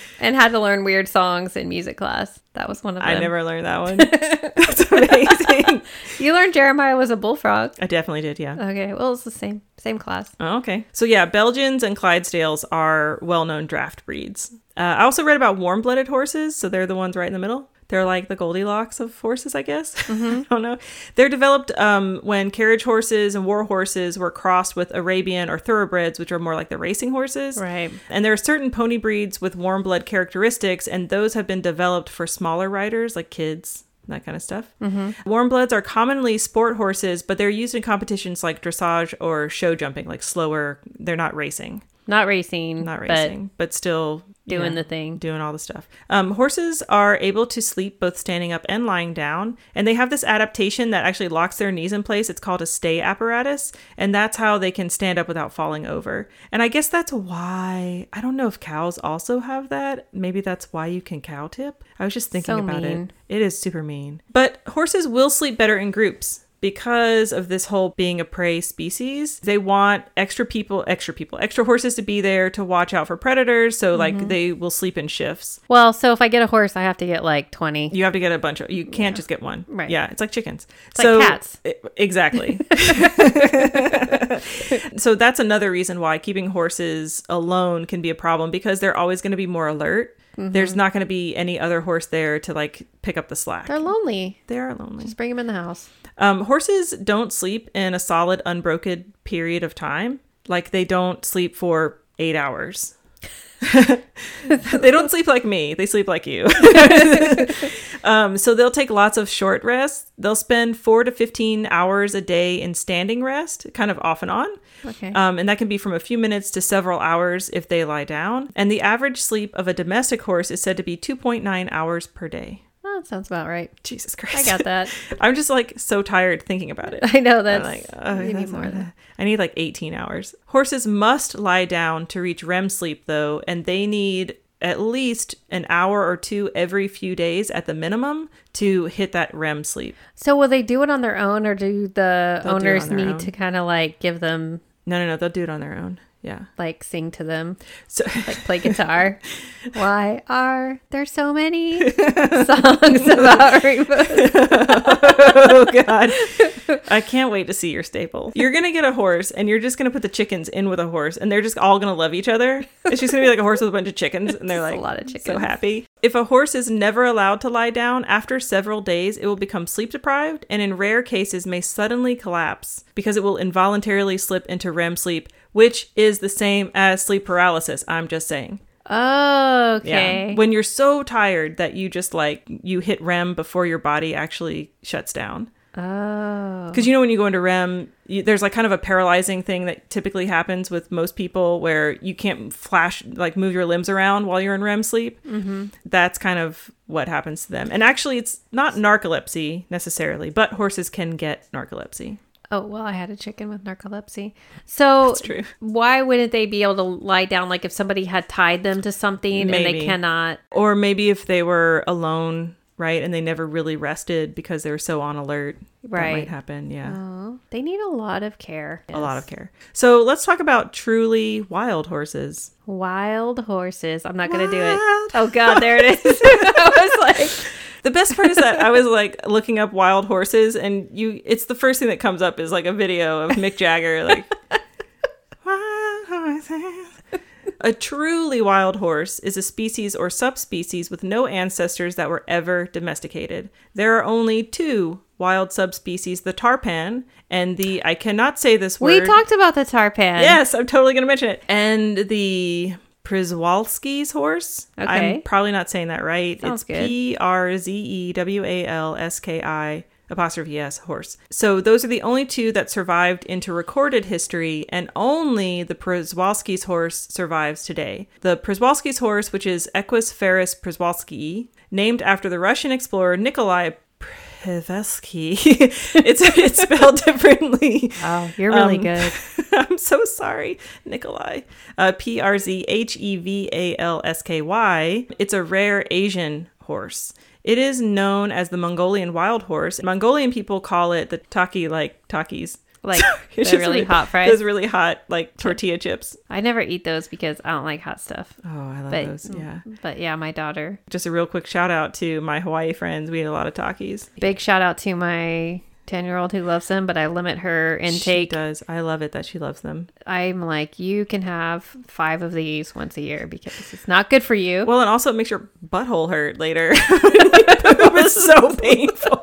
and had to learn weird songs in music class? That was one of them. I never learned that one. That's amazing. You learned Jeremiah was a bullfrog. I definitely did, yeah. Okay, well it's the same same class. Oh, okay. So yeah, Belgians and Clydesdales are well-known draft breeds. Uh, I also read about warm-blooded horses, so they're the ones right in the middle. They're like the Goldilocks of horses, I guess. I don't know. They're developed um, when carriage horses and war horses were crossed with Arabian or thoroughbreds, which are more like the racing horses. Right. And there are certain pony breeds with warm blood characteristics, and those have been developed for smaller riders like kids, that kind of stuff. Mm-hmm. Warm bloods are commonly sport horses, but they're used in competitions like dressage or show jumping, like slower. They're not racing, Not racing. not racing, but, still you doing know, the thing. doing all the stuff. Um, horses are able to sleep both standing up and lying down, and they have this adaptation that actually locks their knees in place. It's called a stay apparatus, and that's how they can stand up without falling over. And I guess that's why I don't know if cows also have that. Maybe that's why you can cow tip. I was just thinking So about mean. it. It is super mean. But horses will sleep better in groups because of this whole being a prey species, they want extra people, extra people, extra horses to be there to watch out for predators. So, Mm-hmm. like, they will sleep in shifts. Well, so if I get a horse, I have to get like 20. You have to get a bunch of, you can't just get one. Right. Yeah, it's like chickens. It's like cats. e- Exactly. so, that's another reason why keeping horses alone can be a problem because they're always going to be more alert. There's not going to be any other horse there to like pick up the slack. They're lonely. they are lonely. Just bring them in the house. Um, horses don't sleep in a solid, unbroken period of time. Like they don't sleep for eight hours. they don't sleep like me. They sleep like you. um, so they'll take lots of short rests. They'll spend four to 15 hours a day in standing rest, kind of off and on. Okay. Um, and that can be from a few minutes to several hours if they lie down. And the average sleep of a domestic horse is said to be 2.9 hours per day. Oh, that sounds about right. Jesus Christ. I got that. I'm just like so tired thinking about it. I know I'm that's. like, oh, you need more that. I need like 18 hours. Horses must lie down to reach REM sleep though, and they need at least an hour or two every few days at the minimum to hit that REM sleep. So will they do it on their own, or do the They'll owners their need own. to kind of like give them No, no, no, they'll do it on their own. Yeah. like sing to them, So like play guitar? Why are there so many songs about rainbows? oh god. I can't wait to see your staple. You're gonna get a horse and you're just gonna put the chickens in with a horse and they're just all gonna love each other. It's just gonna be like a horse with a bunch of chickens and they're like a lot of chickens. so happy. If a horse is never allowed to lie down, after several days it will become sleep deprived and in rare cases may suddenly collapse because it will involuntarily slip into REM sleep, which is the same as sleep paralysis. I'm just saying. Oh, okay. Yeah. When you're so tired that you just like you hit REM before your body actually shuts down. oh, Because you know when you go into REM, you, there's like kind of a paralyzing thing that typically happens with most people where you can't flash like move your limbs around while you're in REM sleep. Mm-hmm. That's kind of what happens to them. And actually, it's not narcolepsy necessarily, but horses can get narcolepsy. Oh well, I had a chicken with narcolepsy. So That's true. why wouldn't they be able to lie down? Like if somebody had tied them to something and they cannot. Or maybe if they were alone, right, and they never really rested because they were so on alert, that Right. might happen. Yeah. Oh, they need a lot of care. A lot of care. So let's talk about truly wild horses. wild horses. I'm not gonna do it. Oh God, there it is. I was like, The best part is that I was like looking up wild horses, and you it's the first thing that comes up is like a video of Mick Jagger, like wild horses. A truly wild horse is a species or subspecies with no ancestors that were ever domesticated. There are only two wild subspecies, the tarpan and the I cannot say this word. we talked about the tarpan. Yes, I'm totally going to mention it. And the Przewalski's horse. Okay. I'm probably not saying that right. Sounds it's good. P R Z E W A L S K I apostrophe S horse. So those are the only two that survived into recorded history, and only the Przewalski's horse survives today. The Przewalski's horse, which is Equus ferus Przewalski, named after the Russian explorer Nikolai Przewalski. it's it's spelled differently. Oh, you're really Um, good. I'm so sorry, Nikolai. Uh, P R Z H E V A L S K Y. It's a rare Asian horse. It is known as the Mongolian wild horse. Mongolian people call it the taki like takis. Like It's just really hot fries. Those really hot like tortilla chips. I never eat those because I don't like hot stuff. Oh, I love But those. Yeah. But yeah, my daughter. Just a real quick shout out to my Hawaii friends. We ate a lot of takis. Big shout out to my 10 year old who loves them, but I limit her intake. She does. I love it that she loves them. I'm like, you can have five of these once a year because it's not good for you. Well, and also it makes your butthole hurt later. it was so painful.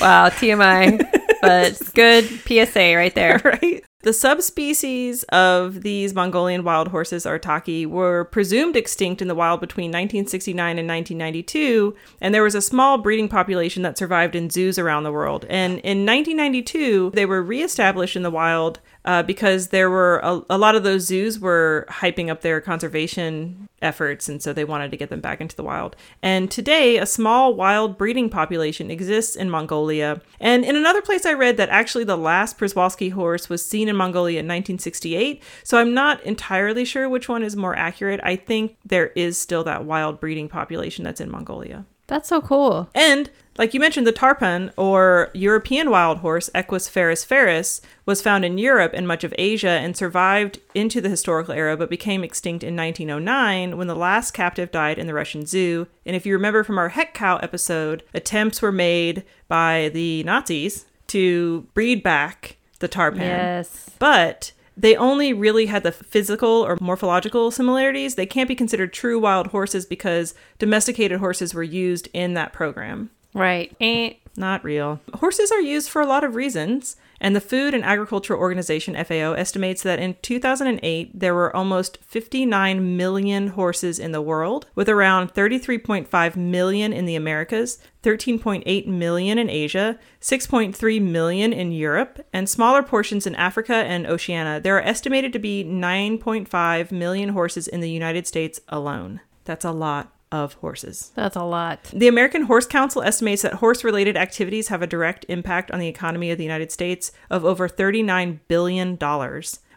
wow, TMI. but good PSA right there. right? The subspecies of these Mongolian wild horses, Artaki, were presumed extinct in the wild between 1969 and 1992, and there was a small breeding population that survived in zoos around the world. And in 1992, they were reestablished in the wild uh, because there were a, a lot of those zoos were hyping up their conservation efforts, and so they wanted to get them back into the wild. And today, a small wild breeding population exists in Mongolia. And in another place, I read that actually the last Przewalski horse was seen in Mongolia in 1968. So I'm not entirely sure which one is more accurate. I think there is still that wild breeding population that's in Mongolia. That's so cool. And like you mentioned, the tarpan or European wild horse Equus ferus ferus was found in Europe and much of Asia and survived into the historical era but became extinct in 1909 when the last captive died in the Russian zoo. And if you remember from our Heck Cow episode, attempts were made by the Nazis to breed back the tarpan. Yes. But they only really had the physical or morphological similarities. They can't be considered true wild horses because domesticated horses were used in that program. Right. And Not real. Horses are used for a lot of reasons, and the Food and Agriculture Organization FAO estimates that in 2008 there were almost 59 million horses in the world, with around 33.5 million in the Americas, 13.8 million in Asia, 6.3 million in Europe, and smaller portions in Africa and Oceania. There are estimated to be 9.5 million horses in the United States alone. That's a lot of horses. that's a lot. The American Horse Council estimates that horse related activities have a direct impact on the economy of the United States of over $39 billion.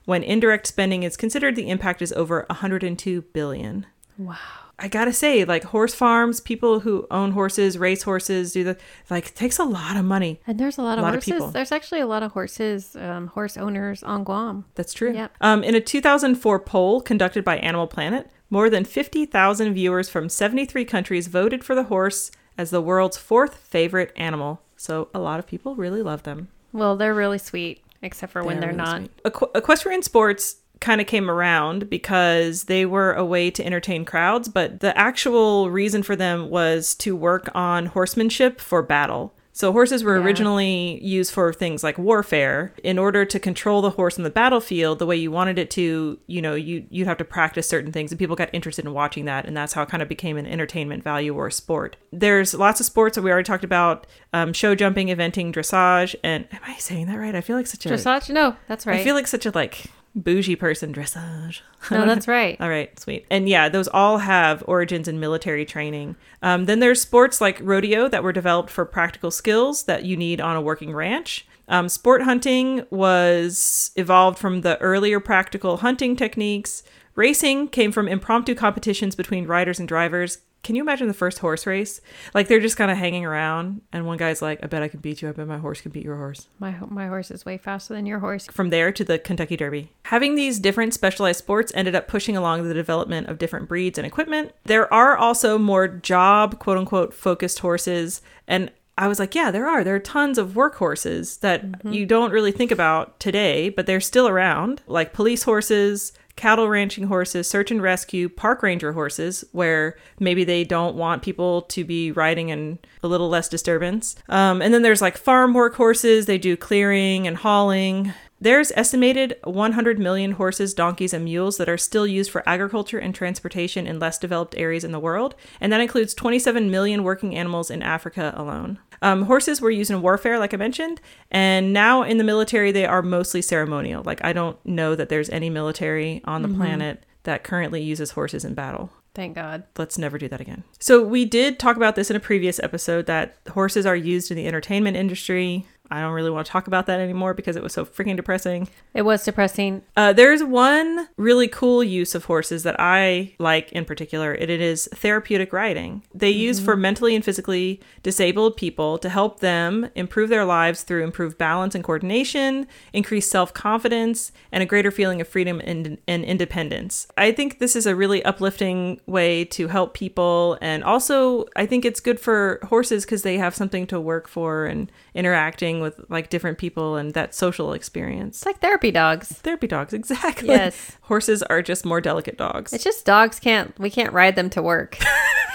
When indirect spending is considered, the impact is over 102 billion. Wow. I gotta say, like horse farms, people who own horses, race horses, do the like it takes a lot of money. And there's a lot of lot of horses. people. there's actually a lot of horses, um, horse owners on Guam. That's true. Yep. Um, in a 2004 poll conducted by Animal Planet, more than 50,000 viewers from 73 countries voted for the horse as the world's fourth favorite animal. So a lot of people really love them. Well, they're really sweet, except for when they're really not. Equ- equestrian sports kind of came around because they were a way to entertain crowds, but the actual reason for them was to work on horsemanship for battle. So horses were Yeah. originally used for things like warfare. In order to control the horse on the battlefield the way you wanted it to, you know, you you'd have to practice certain things and people got interested in watching that and that's how it kind of became an entertainment value or a sport. There's lots of sports that we already talked about, um, show jumping, eventing, dressage, and am I saying that right? I feel like such a Dressage? No, that's right. I feel like such a like bougie person dressage. no, that's right. All right, sweet. And yeah, those all have origins in military training. Um, then there's sports like rodeo that were developed for practical skills that you need on a working ranch. Um, sport hunting was evolved from the earlier practical hunting techniques. Racing came from impromptu competitions between riders and drivers. Can you imagine the first horse race? Like they're just kind of hanging around, and one guy's like, "I bet I can beat you. I bet my horse can beat your horse." My ho- my horse is way faster than your horse. from there to the Kentucky Derby. Having these different specialized sports ended up pushing along the development of different breeds and equipment. There are also more job, quote unquote, focused horses. And I was like, yeah, there are. There are tons of workhorses that mm-hmm. you don't really think about today, but they're still around, like police horses. Cattle ranching horses, search and rescue, park ranger horses, where maybe they don't want people to be riding in a little less disturbance. Um, and then there's like farm work horses, they do clearing and hauling. There's estimated 100 million horses, donkeys, and mules that are still used for agriculture and transportation in less developed areas in the world, and that includes 27 million working animals in Africa alone. Um, horses were used in warfare, like I mentioned, and now in the military, they are mostly ceremonial. Like, I don't know that there's any military on the planet that currently uses horses in battle Thank God. let's never do that again. So we did talk about this in a previous episode that horses are used in the entertainment industry. I don't really want to talk about that anymore because it was so freaking depressing. It was depressing. Uh, there's one really cool use of horses that I like in particular, and it is therapeutic riding. They use for mentally and physically disabled people to help them improve their lives through improved balance and coordination, increased self confidence, and a greater feeling of freedom and, and independence. I think this is a really uplifting way to help people, and also I think it's good for horses because they have something to work for and interacting with like different people and that social experience. It's like therapy dogs. Therapy dogs, exactly. Yes. Horses are just more delicate dogs. It's just dogs can't. We can't ride them to work.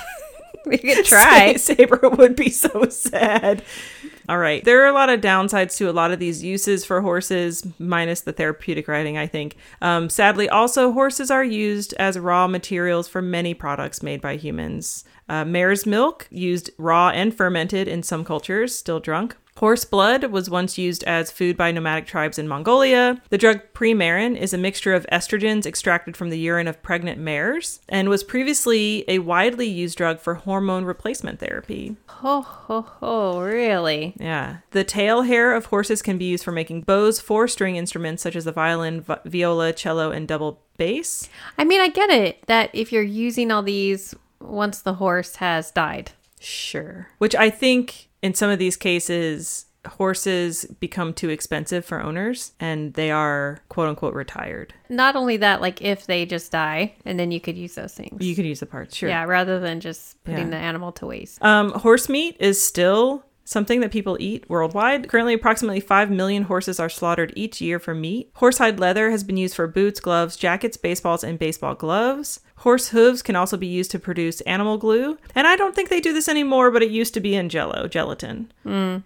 we could try. Saber would be so sad. All right. There are a lot of downsides to a lot of these uses for horses, minus the therapeutic riding, I think. Um, sadly, also, horses are used as raw materials for many products made by humans. Uh, mare's milk, used raw and fermented in some cultures, still drunk. Horse blood was once used as food by nomadic tribes in Mongolia. The drug Premarin is a mixture of estrogens extracted from the urine of pregnant mares and was previously a widely used drug for hormone replacement therapy. Ho ho ho! Really? Yeah. The tail hair of horses can be used for making bows, for string instruments such as the violin, vi- viola, cello, and double bass. I mean, I get it that if you're using all these once the horse has died. Sure. Which I think in some of these cases, horses become too expensive for owners and they are quote unquote retired. Not only that, like if they just die, and then you could use those things. You could use the parts, sure. Yeah, rather than just putting Yeah. the animal to waste. Um, horse meat is still something that people eat worldwide. Currently, approximately 5 million horses are slaughtered each year for meat. Horsehide leather has been used for boots, gloves, jackets, baseballs, and baseball gloves. Horse hooves can also be used to produce animal glue. And I don't think they do this anymore, but it used to be in jello, gelatin.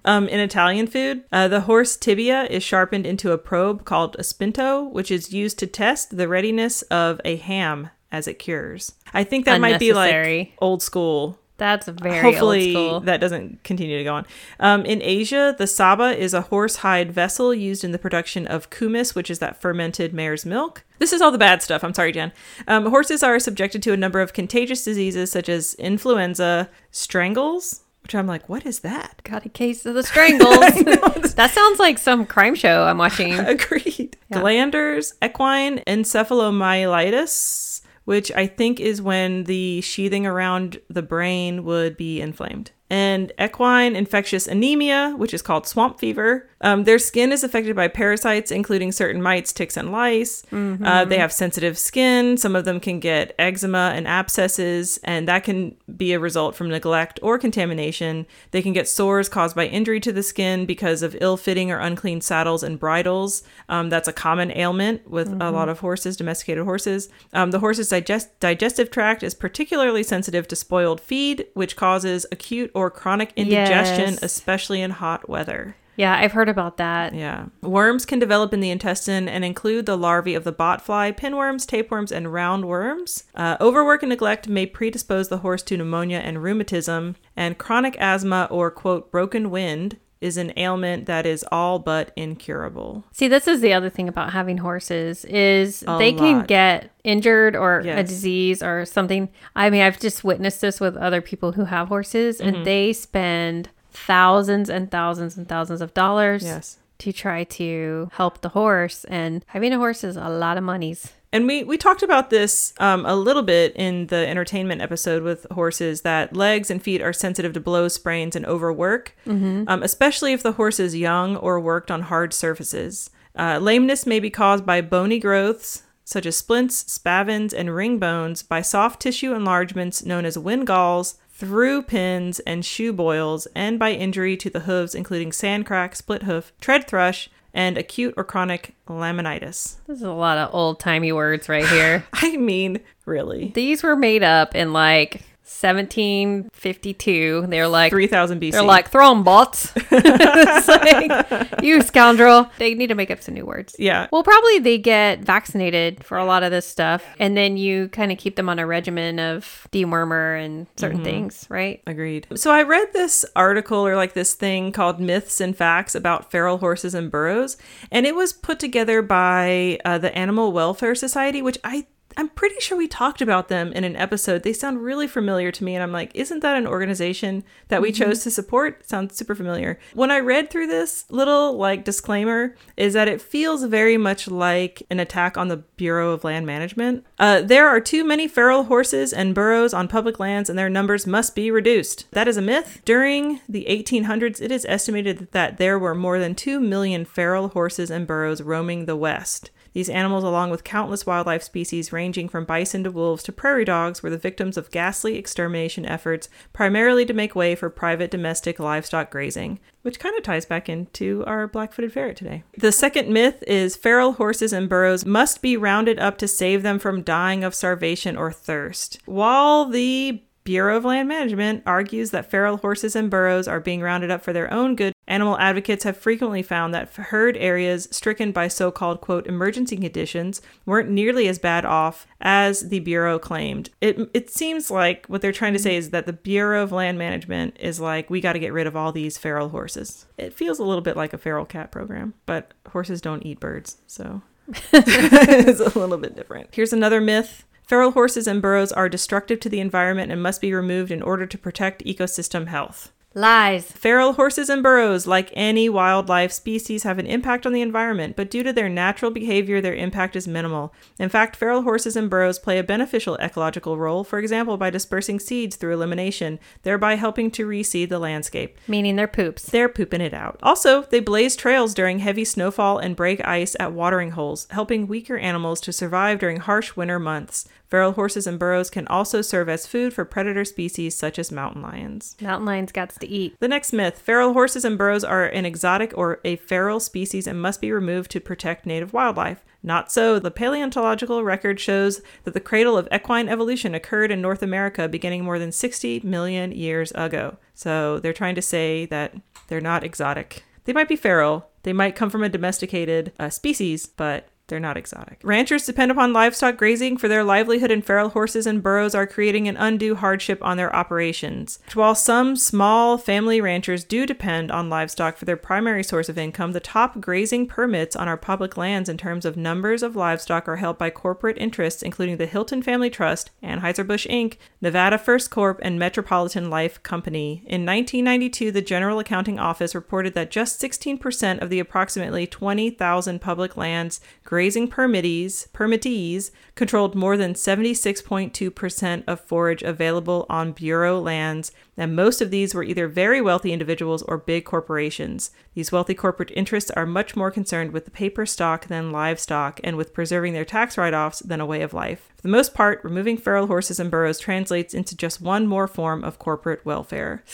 Um, in Italian food, uh, the horse tibia is sharpened into a probe called a spinto, which is used to test the readiness of a ham as it cures. I think that might be like old school That's very hopefully old school. that doesn't continue to go on. Um, in Asia, the saba is a horsehide vessel used in the production of kumis, which is that fermented mare's milk. This is all the bad stuff. I'm sorry, Jen. Um, horses are subjected to a number of contagious diseases such as influenza, strangles, which I'm like, what is that? Got a case of the strangles. that sounds like some crime show I'm watching. Agreed. Yeah. Glanders, equine encephalomyelitis, which I think is when the sheathing around the brain would be inflamed and equine infectious anemia, which is called swamp fever. Um, their skin is affected by parasites, including certain mites, ticks, and lice. Mm-hmm. Uh, they have sensitive skin. Some of them can get eczema and abscesses, and that can be a result from neglect or contamination. They can get sores caused by injury to the skin because of ill fitting or unclean saddles and bridles. Um, that's a common ailment with mm-hmm. a lot of horses, domesticated horses. Um, the horse's digest- digestive tract is particularly sensitive to spoiled feed, which causes acute or chronic indigestion, yes. especially in hot weather. Yeah, I've heard about that. Yeah. Worms can develop in the intestine and include the larvae of the botfly, pinworms, tapeworms, and roundworms. Uh, overwork and neglect may predispose the horse to pneumonia and rheumatism, and chronic asthma or, quote, broken wind is an ailment that is all but incurable. See, this is the other thing about having horses is a they lot. can get injured or yes. a disease or something. I mean, I've just witnessed this with other people who have horses mm-hmm. and they spend thousands and thousands and thousands of dollars yes. to try to help the horse and having a horse is a lot of monies. And we, we talked about this um, a little bit in the entertainment episode with horses that legs and feet are sensitive to blows, sprains, and overwork, mm-hmm. um, especially if the horse is young or worked on hard surfaces. Uh, lameness may be caused by bony growths, such as splints, spavins, and ring bones, by soft tissue enlargements known as wind galls, thoroughpins and shoe boils, and by injury to the hooves, including sand crack, split hoof, tread thrush, and acute or chronic laminitis. This is a lot of old timey words right here. I mean, really. These were made up in like 1752. They're like 3000 BC. They're like throw them bots. like, you scoundrel. They need to make up some new words. Yeah. Well, probably they get vaccinated for a lot of this stuff, and then you kind of keep them on a regimen of dewormer and certain mm-hmm. things, right? Agreed. So I read this article or like this thing called Myths and Facts about feral horses and burros, and it was put together by uh, the Animal Welfare Society, which I I'm pretty sure we talked about them in an episode. They sound really familiar to me. And I'm like, isn't that an organization that we mm-hmm. chose to support? Sounds super familiar. When I read through this little like disclaimer, is that it feels very much like an attack on the Bureau of Land Management. Uh, there are too many feral horses and burros on public lands, and their numbers must be reduced. That is a myth. During the 1800s, it is estimated that there were more than 2 million feral horses and burros roaming the West. These animals, along with countless wildlife species ranging from bison to wolves to prairie dogs, were the victims of ghastly extermination efforts, primarily to make way for private domestic livestock grazing, which kind of ties back into our black footed ferret today. The second myth is feral horses and burros must be rounded up to save them from dying of starvation or thirst. While the Bureau of Land Management argues that feral horses and burros are being rounded up for their own good. Animal advocates have frequently found that herd areas stricken by so called, quote, emergency conditions weren't nearly as bad off as the Bureau claimed. It, it seems like what they're trying to say is that the Bureau of Land Management is like, we got to get rid of all these feral horses. It feels a little bit like a feral cat program, but horses don't eat birds, so it's a little bit different. Here's another myth Feral horses and burros are destructive to the environment and must be removed in order to protect ecosystem health. Lies. Feral horses and burros, like any wildlife species, have an impact on the environment, but due to their natural behavior, their impact is minimal. In fact, feral horses and burros play a beneficial ecological role, for example, by dispersing seeds through elimination, thereby helping to reseed the landscape. Meaning they're poops. They're pooping it out. Also, they blaze trails during heavy snowfall and break ice at watering holes, helping weaker animals to survive during harsh winter months. Feral horses and burros can also serve as food for predator species such as mountain lions. Mountain lions got to eat. The next myth feral horses and burros are an exotic or a feral species and must be removed to protect native wildlife. Not so. The paleontological record shows that the cradle of equine evolution occurred in North America beginning more than 60 million years ago. So they're trying to say that they're not exotic. They might be feral, they might come from a domesticated uh, species, but they're not exotic. Ranchers depend upon livestock grazing for their livelihood, and feral horses and burros are creating an undue hardship on their operations. While some small family ranchers do depend on livestock for their primary source of income, the top grazing permits on our public lands in terms of numbers of livestock are held by corporate interests, including the Hilton Family Trust, Anheuser-Busch Inc., Nevada First Corp., and Metropolitan Life Company. In 1992, the General Accounting Office reported that just 16% of the approximately 20,000 public lands grazing permittees, permittees controlled more than 76.2% of forage available on Bureau lands, and most of these were either very wealthy individuals or big corporations. These wealthy corporate interests are much more concerned with the paper stock than livestock and with preserving their tax write offs than a way of life. For the most part, removing feral horses and burros translates into just one more form of corporate welfare.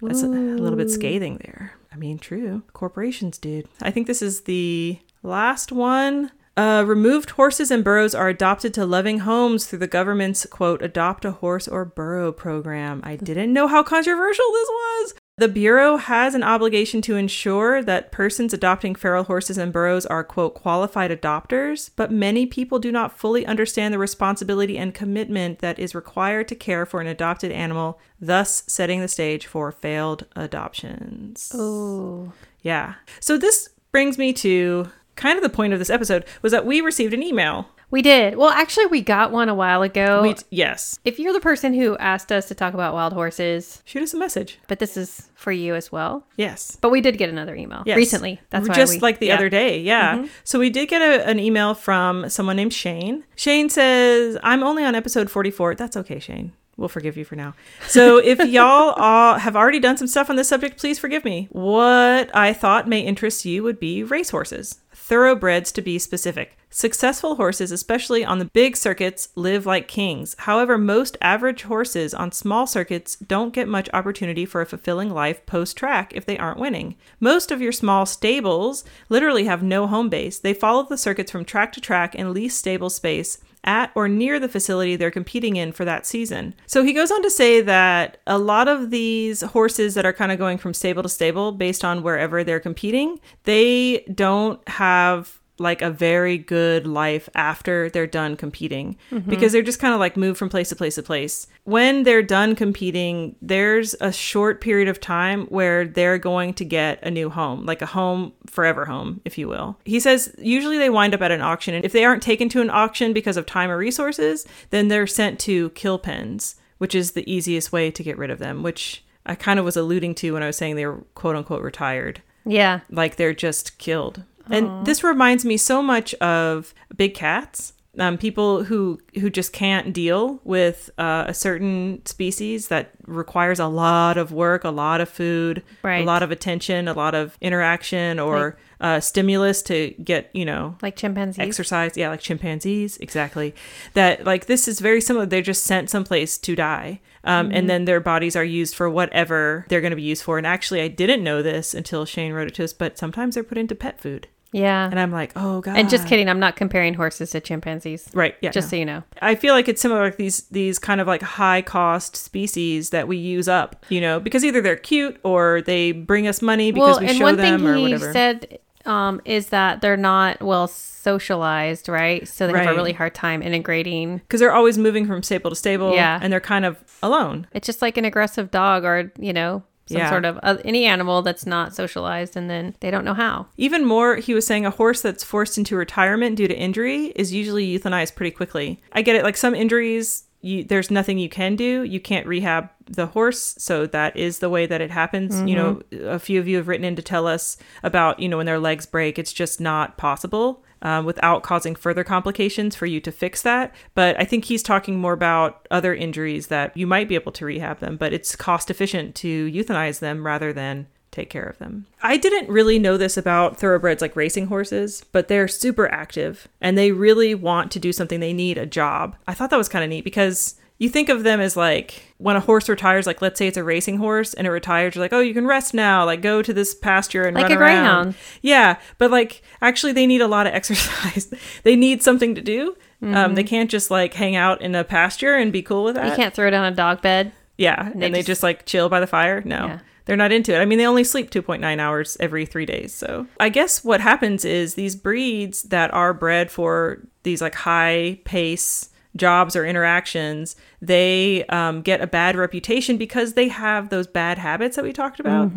That's a, a little bit scathing there. I mean, true. Corporations did. I think this is the last one. Uh, removed horses and burros are adopted to loving homes through the government's quote adopt a horse or burro program. I didn't know how controversial this was. The Bureau has an obligation to ensure that persons adopting feral horses and burros are, quote, qualified adopters, but many people do not fully understand the responsibility and commitment that is required to care for an adopted animal, thus setting the stage for failed adoptions. Oh. Yeah. So this brings me to kind of the point of this episode was that we received an email. We did. Well, actually, we got one a while ago. We, yes. if you're the person who asked us to talk about wild horses, Shoot us a message. but this is for you as well. Yes. But we did get another email Yes. recently. That's why just we- like the yeah. other day. Yeah. Mm-hmm. So we did get a, an email from someone named Shane. Shane says, I'm only on episode 44. That's okay, Shane. We'll forgive you for now. So if y'all all have already done some stuff on this subject, please forgive me. What I thought may interest you would be racehorses. Thoroughbreds to be specific. Successful horses, especially on the big circuits, live like kings. However, most average horses on small circuits don't get much opportunity for a fulfilling life post track if they aren't winning. Most of your small stables literally have no home base. They follow the circuits from track to track and lease stable space at or near the facility they're competing in for that season. So he goes on to say that a lot of these horses that are kind of going from stable to stable based on wherever they're competing, they don't have like a very good life after they're done competing mm-hmm. because they're just kind of like move from place to place to place. When they're done competing, there's a short period of time where they're going to get a new home, like a home forever home, if you will. He says usually they wind up at an auction and if they aren't taken to an auction because of time or resources, then they're sent to kill pens, which is the easiest way to get rid of them, which I kind of was alluding to when I was saying they were quote unquote retired Yeah. like they're just killed. And this reminds me so much of big cats. Um, people who who just can't deal with uh, a certain species that requires a lot of work, a lot of food, Right. a lot of attention, a lot of interaction, or uh, stimulus to get you know Like chimpanzees. exercise. Yeah, like chimpanzees, exactly. That like this is very similar. They're just sent someplace to die, um, and then their bodies are used for whatever they're going to be used for. And actually, I didn't know this until Shane wrote it to us. But sometimes they're put into pet food, yeah. and I'm like, oh god. And just kidding, I'm not comparing horses to chimpanzees. Right. Yeah. Just no. so you know. I feel like it's similar like these these kind of like high cost species that we use up, you know, because either they're cute or they bring us money because well, we and one thing he said um, is that they're not well socialized, right? So they have a really hard time integrating. because they're always moving from stable to stable Yeah. and they're kind of alone. It's just like an aggressive dog or, you know, some Yeah. sort of uh, any animal that's not socialized and then they don't know how. Even more, he was saying a horse that's forced into retirement due to injury is usually euthanized pretty quickly. I get it, like some injuries, you, there's nothing you can do. You can't rehab the horse, so that is the way that it happens. You know, a few of you have written in to tell us about, you know, when their legs break, it's just not possible. Um, without causing further complications for you to fix that. But I think he's talking more about other injuries that you might be able to rehab them, but it's cost efficient to euthanize them rather than take care of them. I didn't really know this about thoroughbreds like racing horses, but they're super active and they really want to do something. They need a job. I thought that was kind of neat because you think of them as like when a horse retires, like let's say it's a racing horse and it retires, you're like, oh, you can rest now, like go to this pasture and Like run a around. greyhound. Yeah, but like actually, they need a lot of exercise. they need something to do. Um, they can't just like hang out in a pasture and be cool with that. You can't throw down a dog bed. Yeah, and they they, just- just, like chill by the fire. No, Yeah. they're not into it. I mean, they only sleep 2.9 hours every three days. So I guess what happens is these breeds that are bred for these like high pace jobs or interactions, they um, get a bad reputation because they have those bad habits that we talked about,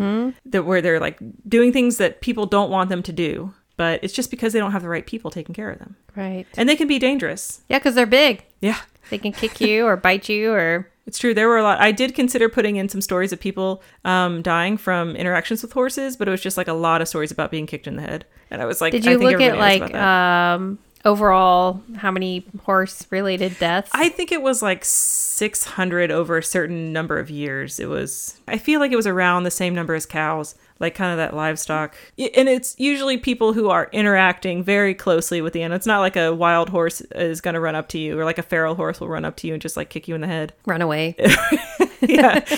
that where they're like doing things that people don't want them to do. But it's just because they don't have the right people taking care of them, Right. and they can be dangerous. Yeah, because they're big. Yeah, They can kick you or bite you or It's true. There were a lot. I did consider putting in some stories of people um, dying from interactions with horses, but it was just like a lot of stories about being kicked in the head. And I was like, Did I you think look at like um overall how many horse related deaths? I think it was like 600 over a certain number of years. It was, I feel like it was around the same number as cows, like kind of that livestock. And it's usually people who are interacting very closely with the animal. It's not like a wild horse is going to run up to you or like a feral horse will run up to you and just like kick you in the head. Run away. yeah.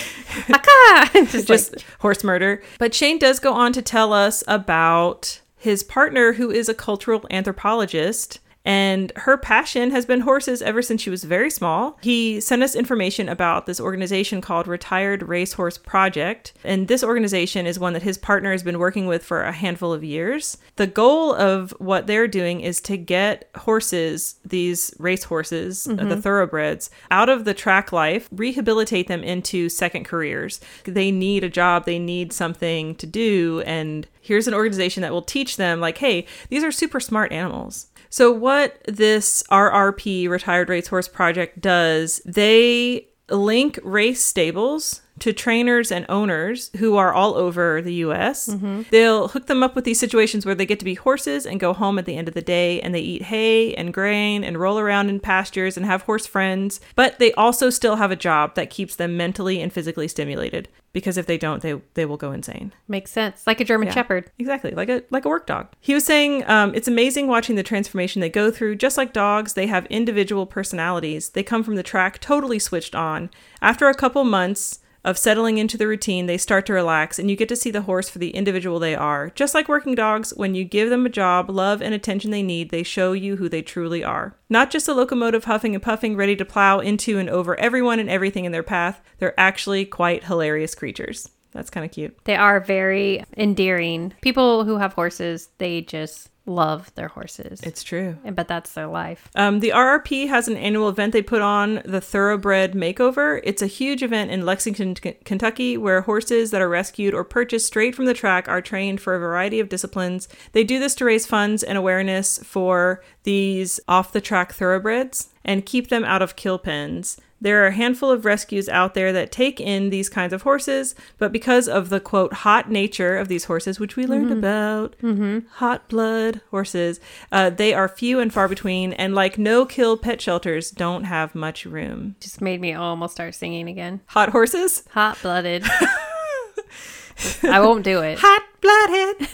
Just, just like, horse murder. But Shane does go on to tell us about his partner, who is a cultural anthropologist. And her passion has been horses ever since she was very small. He sent us information about this organization called Retired Racehorse Project. And this organization is one that his partner has been working with for a handful of years. The goal of what they're doing is to get horses, these race horses, uh, the thoroughbreds, out of the track life, rehabilitate them into second careers. They need a job, they need something to do. And here's an organization that will teach them, like, hey, these are super smart animals. So, what this RRP, Retired Racehorse Project, does, they link race stables to trainers and owners who are all over the US. They'll hook them up with these situations where they get to be horses and go home at the end of the day and they eat hay and grain and roll around in pastures and have horse friends. But they also still have a job that keeps them mentally and physically stimulated because if they don't, they, they will go insane. makes sense. Like a German Yeah. Shepherd. Exactly, like a like a work dog. He was saying um, it's amazing watching the transformation they go through. Just like dogs, they have individual personalities. They come from the track totally switched on. After a couple months of settling into the routine, they start to relax, and you get to see the horse for the individual they are. Just like working dogs, when you give them a job, love, and attention they need, they show you who they truly are. Not just a locomotive huffing and puffing, ready to plow into and over everyone and everything in their path. They're actually quite hilarious creatures. That's kind of cute. They are very endearing. People who have horses, they just love their horses. It's true. But that's their life. Um, the RRP has an annual event they put on, the Thoroughbred Makeover. It's a huge event in Lexington, K- Kentucky, where horses that are rescued or purchased straight from the track are trained for a variety of disciplines. They do this to raise funds and awareness for these off the track thoroughbreds and keep them out of kill pens. There are a handful of rescues out there that take in these kinds of horses, but because of the quote hot nature of these horses, which we learned about, hot blood horses, uh, they are few and far between, and like no kill pet shelters, don't have much room. Just made me almost start singing again. Hot horses? Hot blooded. I won't do it. Hot blooded.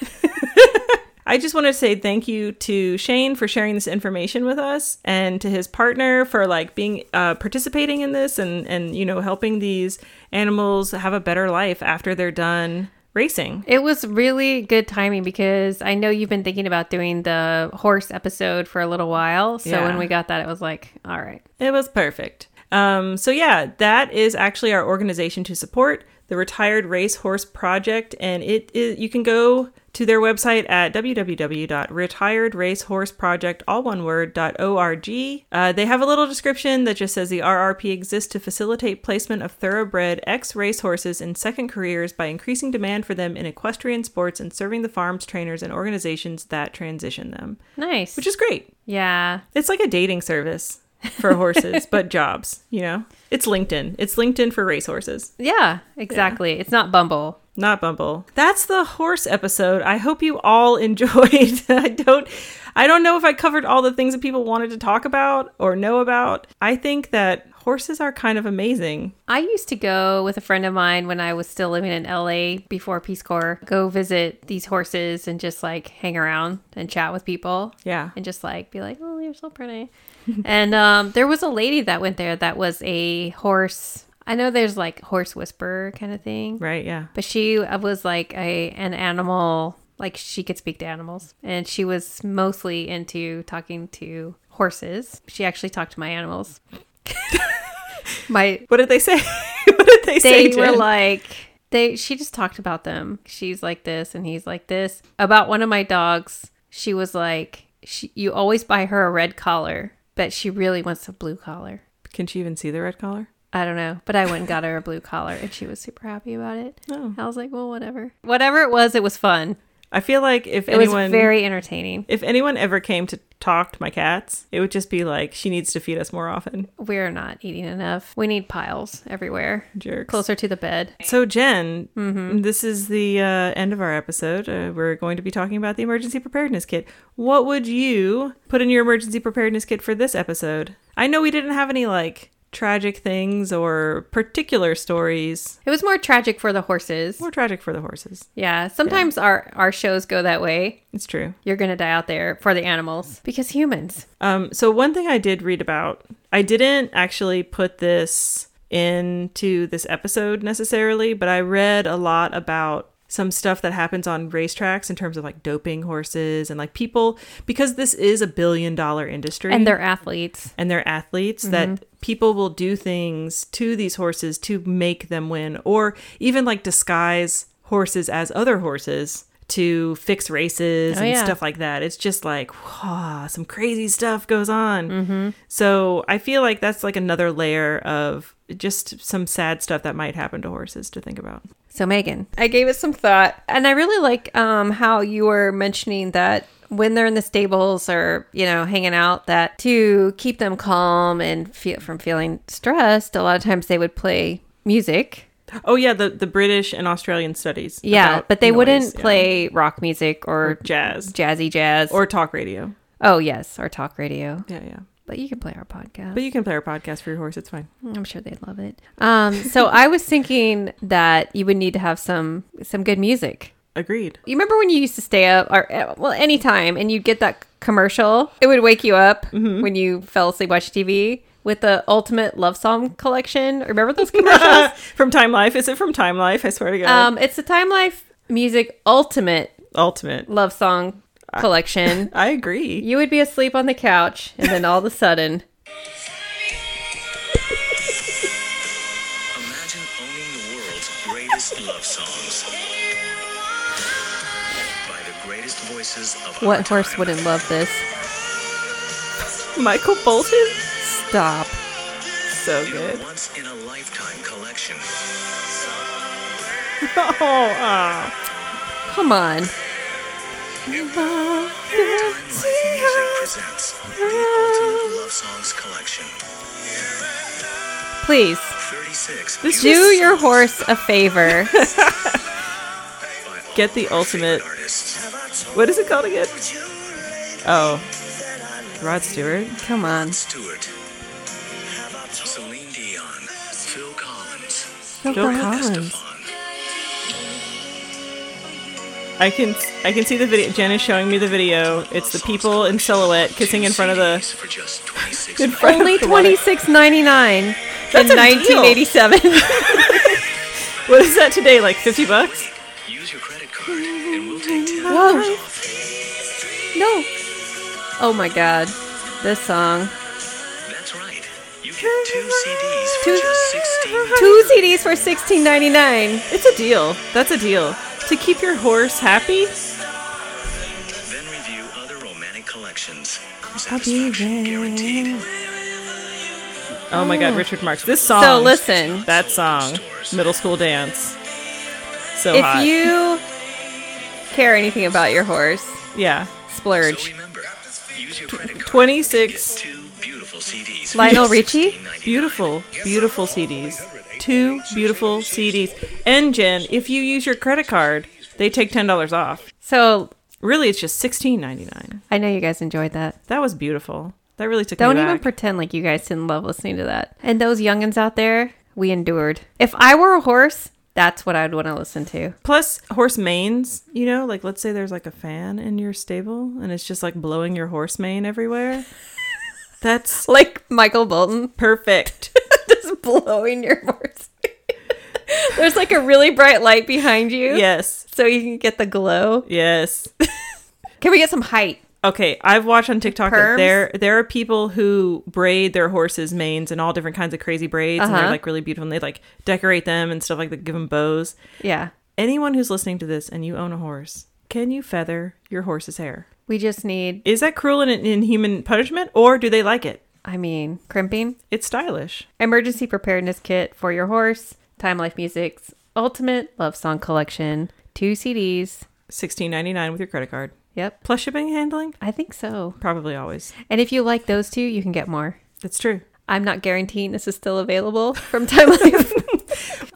I just want to say thank you to Shane for sharing this information with us and to his partner for like being uh, participating in this and and you know helping these animals have a better life after they're done racing. It was really good timing because I know you've been thinking about doing the horse episode for a little while. So Yeah. when we got that, it was like, all right. It was perfect. Um, so yeah, that is actually our organization to support the Retired Racehorse Project, and it is you can go to their website at www.retiredracehorseproject all one word .org. Uh, they have a little description that just says the RRP exists to facilitate placement of thoroughbred ex racehorses in second careers by increasing demand for them in equestrian sports and serving the farms, trainers, and organizations that transition them, Nice. which is great. yeah. It's like a dating service for horses, but jobs, you know? It's LinkedIn. It's LinkedIn for racehorses, Yeah, exactly. It's not Bumble. Not Bumble. That's the horse episode. I hope you all enjoyed. I don't I don't know if I covered all the things that people wanted to talk about or know about. I think that horses are kind of amazing. I used to go with a friend of mine when I was still living in LA before Peace Corps, go visit these horses and just like hang around and chat with people. Yeah. and just like be like, "Oh, you're so pretty." and um, there was a lady that went there that was a horse. I know there's like horse whisperer kind of thing, Right, yeah. but she uh, was like a an animal. Like she could speak to animals, and she was mostly into talking to horses. She actually talked to my animals. my What did they say? what did they, say? they were Jen? like they she just talked about them she's like this and he's like this about one of my dogs she was like she, you always buy her a red collar but she really wants a blue collar Can she even see the red collar? I don't know but i went and got her a blue collar and she was super happy about it Oh. i was like well whatever whatever it was it was fun I feel like if It anyone was very entertaining. if anyone ever came to talk to my cats, it would just be like she needs to feed us more often. We're not eating enough. We need piles everywhere, Jerks. closer to the bed. So Jen, Mm-hmm. this is the uh, end of our episode. Uh, we're going to be talking about the emergency preparedness kit. What would you put in your emergency preparedness kit for this episode? I know we didn't have any like tragic things or particular stories. It was more tragic for the horses. More tragic for the horses. Yeah, sometimes our our shows go that way. It's true. You're gonna die out there for the animals because humans. Um, so one thing I did read about, I didn't actually put this into this episode necessarily, but I read a lot about some stuff that happens on racetracks in terms of like doping horses and like people because this is a billion dollar industry And they're athletes. and they're athletes that people will do things to these horses to make them win or even like disguise horses as other horses to fix races Oh, and yeah. stuff like that. It's just like, wow, some crazy stuff goes on. Mm-hmm. So I feel like that's like another layer of just some sad stuff that might happen to horses to think about. So Megan, I gave it some thought, and I really like um, how you were mentioning that when they're in the stables or you know hanging out, that to keep them calm and feel from feeling stressed, a lot of times they would play music. Oh yeah, the the British and Australian studies. Yeah, but they noise, wouldn't yeah. play rock music or jazz jazzy jazz or talk radio. oh yes, or talk radio. Yeah, yeah. But you can play our podcast. But you can play our podcast for your horse. It's fine. I'm sure they'd love it. Um, so I was thinking that you would need to have some some good music. Agreed. You remember when you used to stay up, or uh, well, anytime, and you'd get that commercial? It would wake you up Mm-hmm. when you fell asleep watching TV with the Ultimate Love Song Collection. Remember those commercials? from Time Life. Is it from Time Life? I swear to God. um, it's the Time Life Music Ultimate Ultimate. Love Song Collection. I agree. You would be asleep on the couch, and then all of a sudden, Imagine owning the world's greatest love songs. By the greatest voices of our what horse time. wouldn't love this? Michael Bolton. Stop. So Your good. once in a lifetime collection. Oh, ah. Come on. Please 36 This do just- your horse a favor. Get the ultimate- What is it called again? Oh, Rod Stewart. Come on. Stewart, Celine Dion, Phil Collins, Phil Collins. I can I can see the video. Jen is showing me the video. It's the people in silhouette kissing in front of the. for just 26 In front Only of the water. twenty six ninety nine in That's nineteen eighty seven. What is that today? Like fifty bucks? Use your credit card and we'll take 10 Whoa. off. No. Oh my god. This song. That's right. You get two CDs for Two- just 16 Two CDs for sixteen ninety nine. It's a deal. That's a deal. To keep your horse happy. Then review other romantic collections. Satisfaction guaranteed. Oh my God, Richard Marx. This song. So listen, That song, Middle School Dance. So if hot. you care anything about your horse, yeah. Splurge. remember, use your credit card. 26 Get two beautiful CDs. for Lionel Richie? Beautiful, beautiful CDs. Two beautiful CDs. And Jen, if you use your credit card, they take ten dollars off. So Really, it's just sixteen ninety nine. I know you guys enjoyed that. That was beautiful. That really took Don't even pretend like you guys didn't love listening to that. And those youngins out there, we endured. If I were a horse, that's what I'd want to listen to. Plus, horse manes. You know, like let's say there's like a fan in your stable, and it's just like blowing your horse mane everywhere. That's Like Michael Bolton perfect. just blowing your horse. There's like a really bright light behind you. yes, So you can get the glow. yes. Can we get some height? Okay, I've watched on TikTok that there there are people who braid their horses' manes in all different kinds of crazy braids, and they're Uh-huh. like really beautiful, and they like decorate them and stuff like that, give them bows. Yeah. Anyone who's listening to this and you own a horse, can you feather your horse's hair? We just need, Is that cruel and inhuman punishment, or do they like it? I mean, crimping. It's stylish. Emergency preparedness kit for your horse. Time Life Music's Ultimate Love Song Collection. Two CDs. Sixteen ninety nine with your credit card Yep. plus shipping and handling. I think so. Probably always. And if you like those two, you can get more. That's true. I'm not guaranteeing this is still available from Time Life.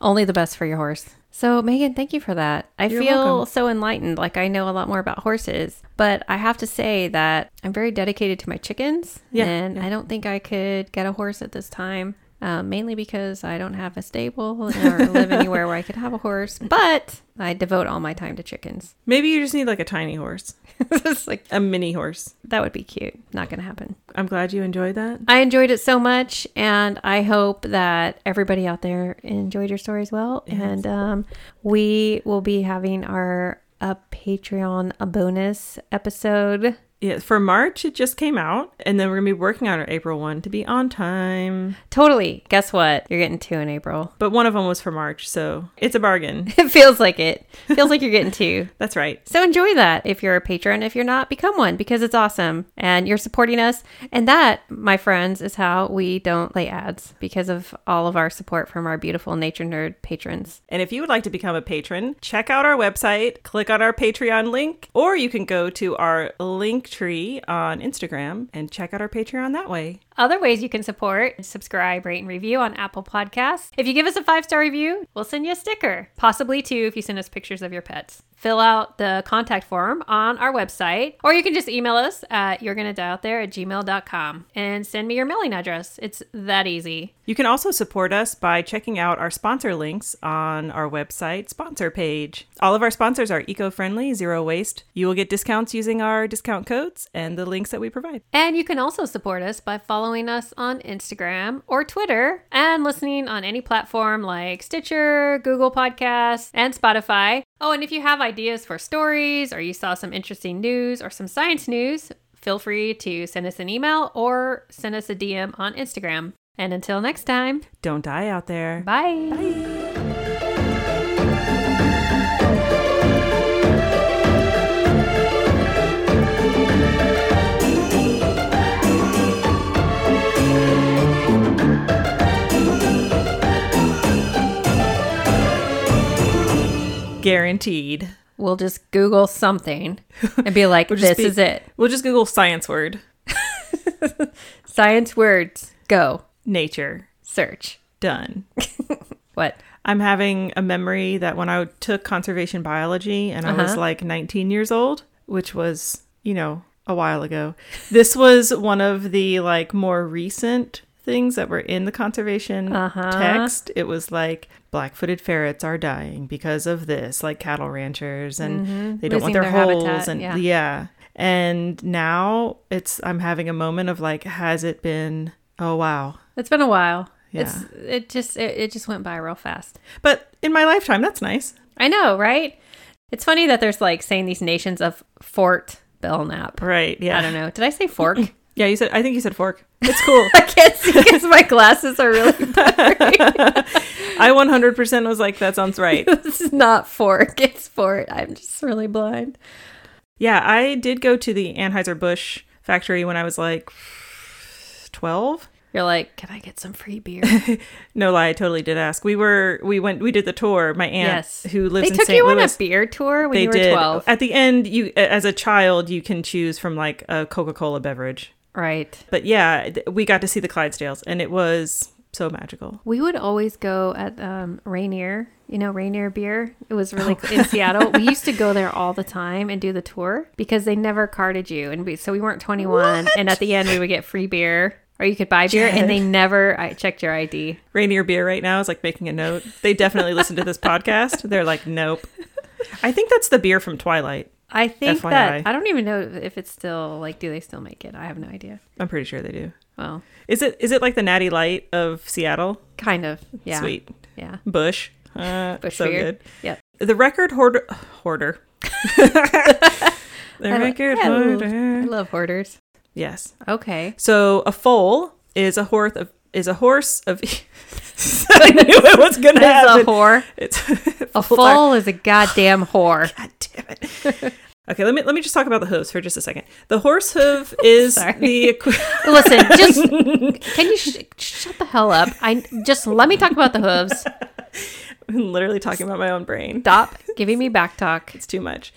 Only the best for your horse. So, Megan, thank you for that. I You're feel welcome. so enlightened. Like I know a lot more about horses, but I have to say that I'm very dedicated to my chickens. Yeah, And yeah. I don't think I could get a horse at this time. Um, mainly because I don't have a stable or live anywhere where I could have a horse, but I devote all my time to chickens. Maybe you just need like a tiny horse, it's like a mini horse. that would be cute. Not going to happen. I'm glad you enjoyed that. I enjoyed it so much, and I hope that everybody out there enjoyed your story as well. And um, we will be having our a Patreon a bonus episode. Yeah, for March it just came out, and then we're gonna be working on our April one to be on time. Totally. Guess what? You're getting two in April. But one of them was for March, so it's a bargain. It feels like it. Feels like you're getting two. That's right. So enjoy that if you're a patron. If you're not, become one because it's awesome and you're supporting us. And that, my friends, is how we don't lay ads because of all of our support from our beautiful nature nerd patrons. And if you would like to become a patron, check out our website, click on our Patreon link, or you can go to our link tree on Instagram and check out our Patreon that way. Other ways you can support subscribe, rate, and review on Apple Podcasts. If you give us a five star review, we'll send you a sticker, possibly two if you send us pictures of your pets. Fill out the contact form on our website, or you can just email us at you're gonna die out there at gmail.com and send me your mailing address. It's that easy. You can also support us by checking out our sponsor links on our website sponsor page. All of our sponsors are eco friendly, zero waste. You will get discounts using our discount codes and the links that we provide. And you can also support us by following us on Instagram or Twitter and listening on any platform like Stitcher, Google Podcasts, and Spotify. Oh, and if you have ideas for stories or you saw some interesting news or some science news, feel free to send us an email or send us a DM on Instagram. And until next time, Don't die out there. bye. Guaranteed. We'll just Google something and be like, We'll this be- is it. We'll just Google science word, Science words, go, nature, search. done. What? I'm having a memory that when I took conservation biology and I was Uh-huh. like 19 years old, which was, you know, a while ago. This was one of the like more recent things that were in the conservation Uh-huh. text. It was like black-footed ferrets are dying because of this, like cattle ranchers and they don't want Mm-hmm. Their, their holes habitat, and yeah. yeah. And now it's I'm having a moment of like has it been oh wow. It's been a while. Yeah. It's it just it, it just went by real fast. But in my lifetime that's nice. I know, right? It's funny that there's like saying these nations of Fort Belknap. Right. Yeah. I don't know. Did I say fork? Yeah, you said I think you said fork. It's cool. I can't see because my glasses are really blurry. I 100% was like, that sounds right. this is not fork. It's fort. I'm just really blind. Yeah, I did go to the Anheuser-Busch factory when I was like 12. You're like, can I get some free beer? No lie, I totally did ask. We were, we went, we did the tour. My aunt, Yes. who lives they in took St. you Louis, on a beer tour when they you were did. 12. At the end, you, as a child, you can choose from like a Coca-Cola beverage. Right. But yeah, we got to see the Clydesdales, and it was so magical. We would always go at um, Rainier, you know, Rainier beer. It was really in Seattle. We used to go there all the time and do the tour because they never carded you. And we, so we weren't 21. And at the end, we would get free beer or you could buy beer. And they never, I checked your ID. Rainier Beer right now is like making a note. They definitely listen to this podcast. They're like, nope. I think that's the beer from Twilight. I think FYI. that, I don't even know if it's still, like, do they still make it? I have no idea. I'm pretty sure they do. Well, Is it is it like the Natty Light of Seattle? kind of. Yeah. Sweet. Yeah. Busch. Uh, Busch so beer. good. Yep. The record hoarder hoarder. the I record I lo- I love hoarders. Yes. Okay. So a foal is a horse of is a horse of I knew it was gonna That's a happen. whore. It's A foal is a goddamn whore. God damn it. Okay, let me let me just talk about the hooves for just a second. The horse hoof oh, is the equi- Listen, just can you sh- shut the hell up? I just let me talk about the hooves. I'm literally talking about my own brain. Stop giving me back talk. It's too much.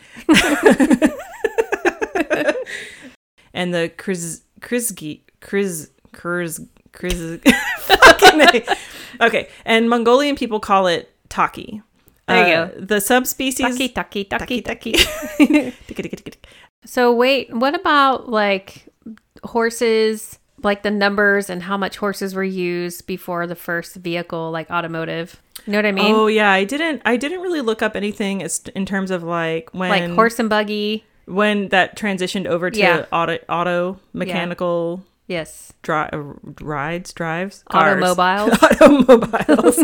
and the Kriz Krizgi Kriz Kriz Kriz fucking A. Okay, and Mongolian people call it taki. There you Uh, go. The subspecies Taki, taki, taki, Taki, taki. So wait, what about like horses, like the numbers and how much horses were used before the first vehicle, like automotive? You know what I mean? Oh yeah, I didn't. I didn't really look up anything as in terms of like when like horse and buggy. when that transitioned over to Yeah. auto auto mechanical Yes. dri- uh, rides drives cars. Automobiles. automobiles.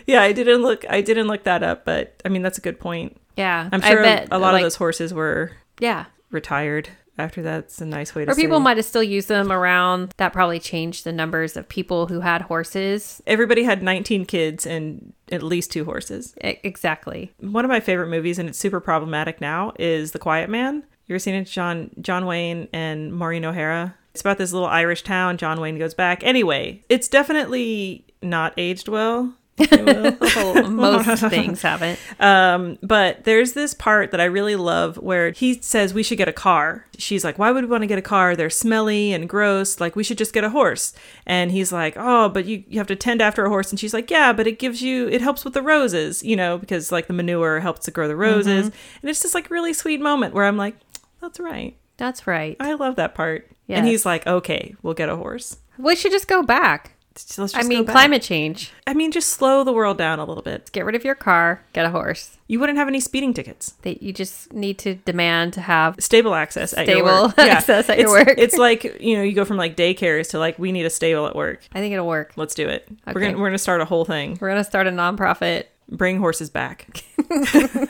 yeah, I didn't look. I didn't look that up, but I mean that's a good point. Yeah. I'm I sure bet, a lot like, of those horses were Yeah. retired after that's a nice way to. Or people say. might have still used them around. That probably changed the numbers of people who had horses. Everybody had 19 kids and at least two horses. E- exactly. One of my favorite movies, and it's super problematic now, is The Quiet Man. You ever seen it? John John Wayne and Maureen O'Hara. It's about this little Irish town. John Wayne goes back. Anyway, it's definitely not aged well. if you will. Well, most things haven't. Um, but there's this part that I really love where he says we should get a car. She's like, "Why would we want to get a car? They're smelly and gross. Like we should just get a horse." And he's like, "Oh, but you you have to tend after a horse." And she's like, "Yeah, but it gives you it helps with the roses, you know, because like the manure helps to grow the roses." And it's just like really sweet moment where I'm like, "That's right. That's right. I love that part." And he's like, "Okay, we'll get a horse." We should just go back. Let's I mean, climate change. I mean, just slow the world down a little bit. Get rid of your car, get a horse. You wouldn't have any speeding tickets. That you just need to demand to have. stable access at your Stable work. Yeah. access at your It's- work. It's like you know you go from like daycares to like we need a stable at work. I think it'll work. Let's do it. We're gonna we're gonna start a whole thing. We're gonna start a nonprofit. Bring horses back.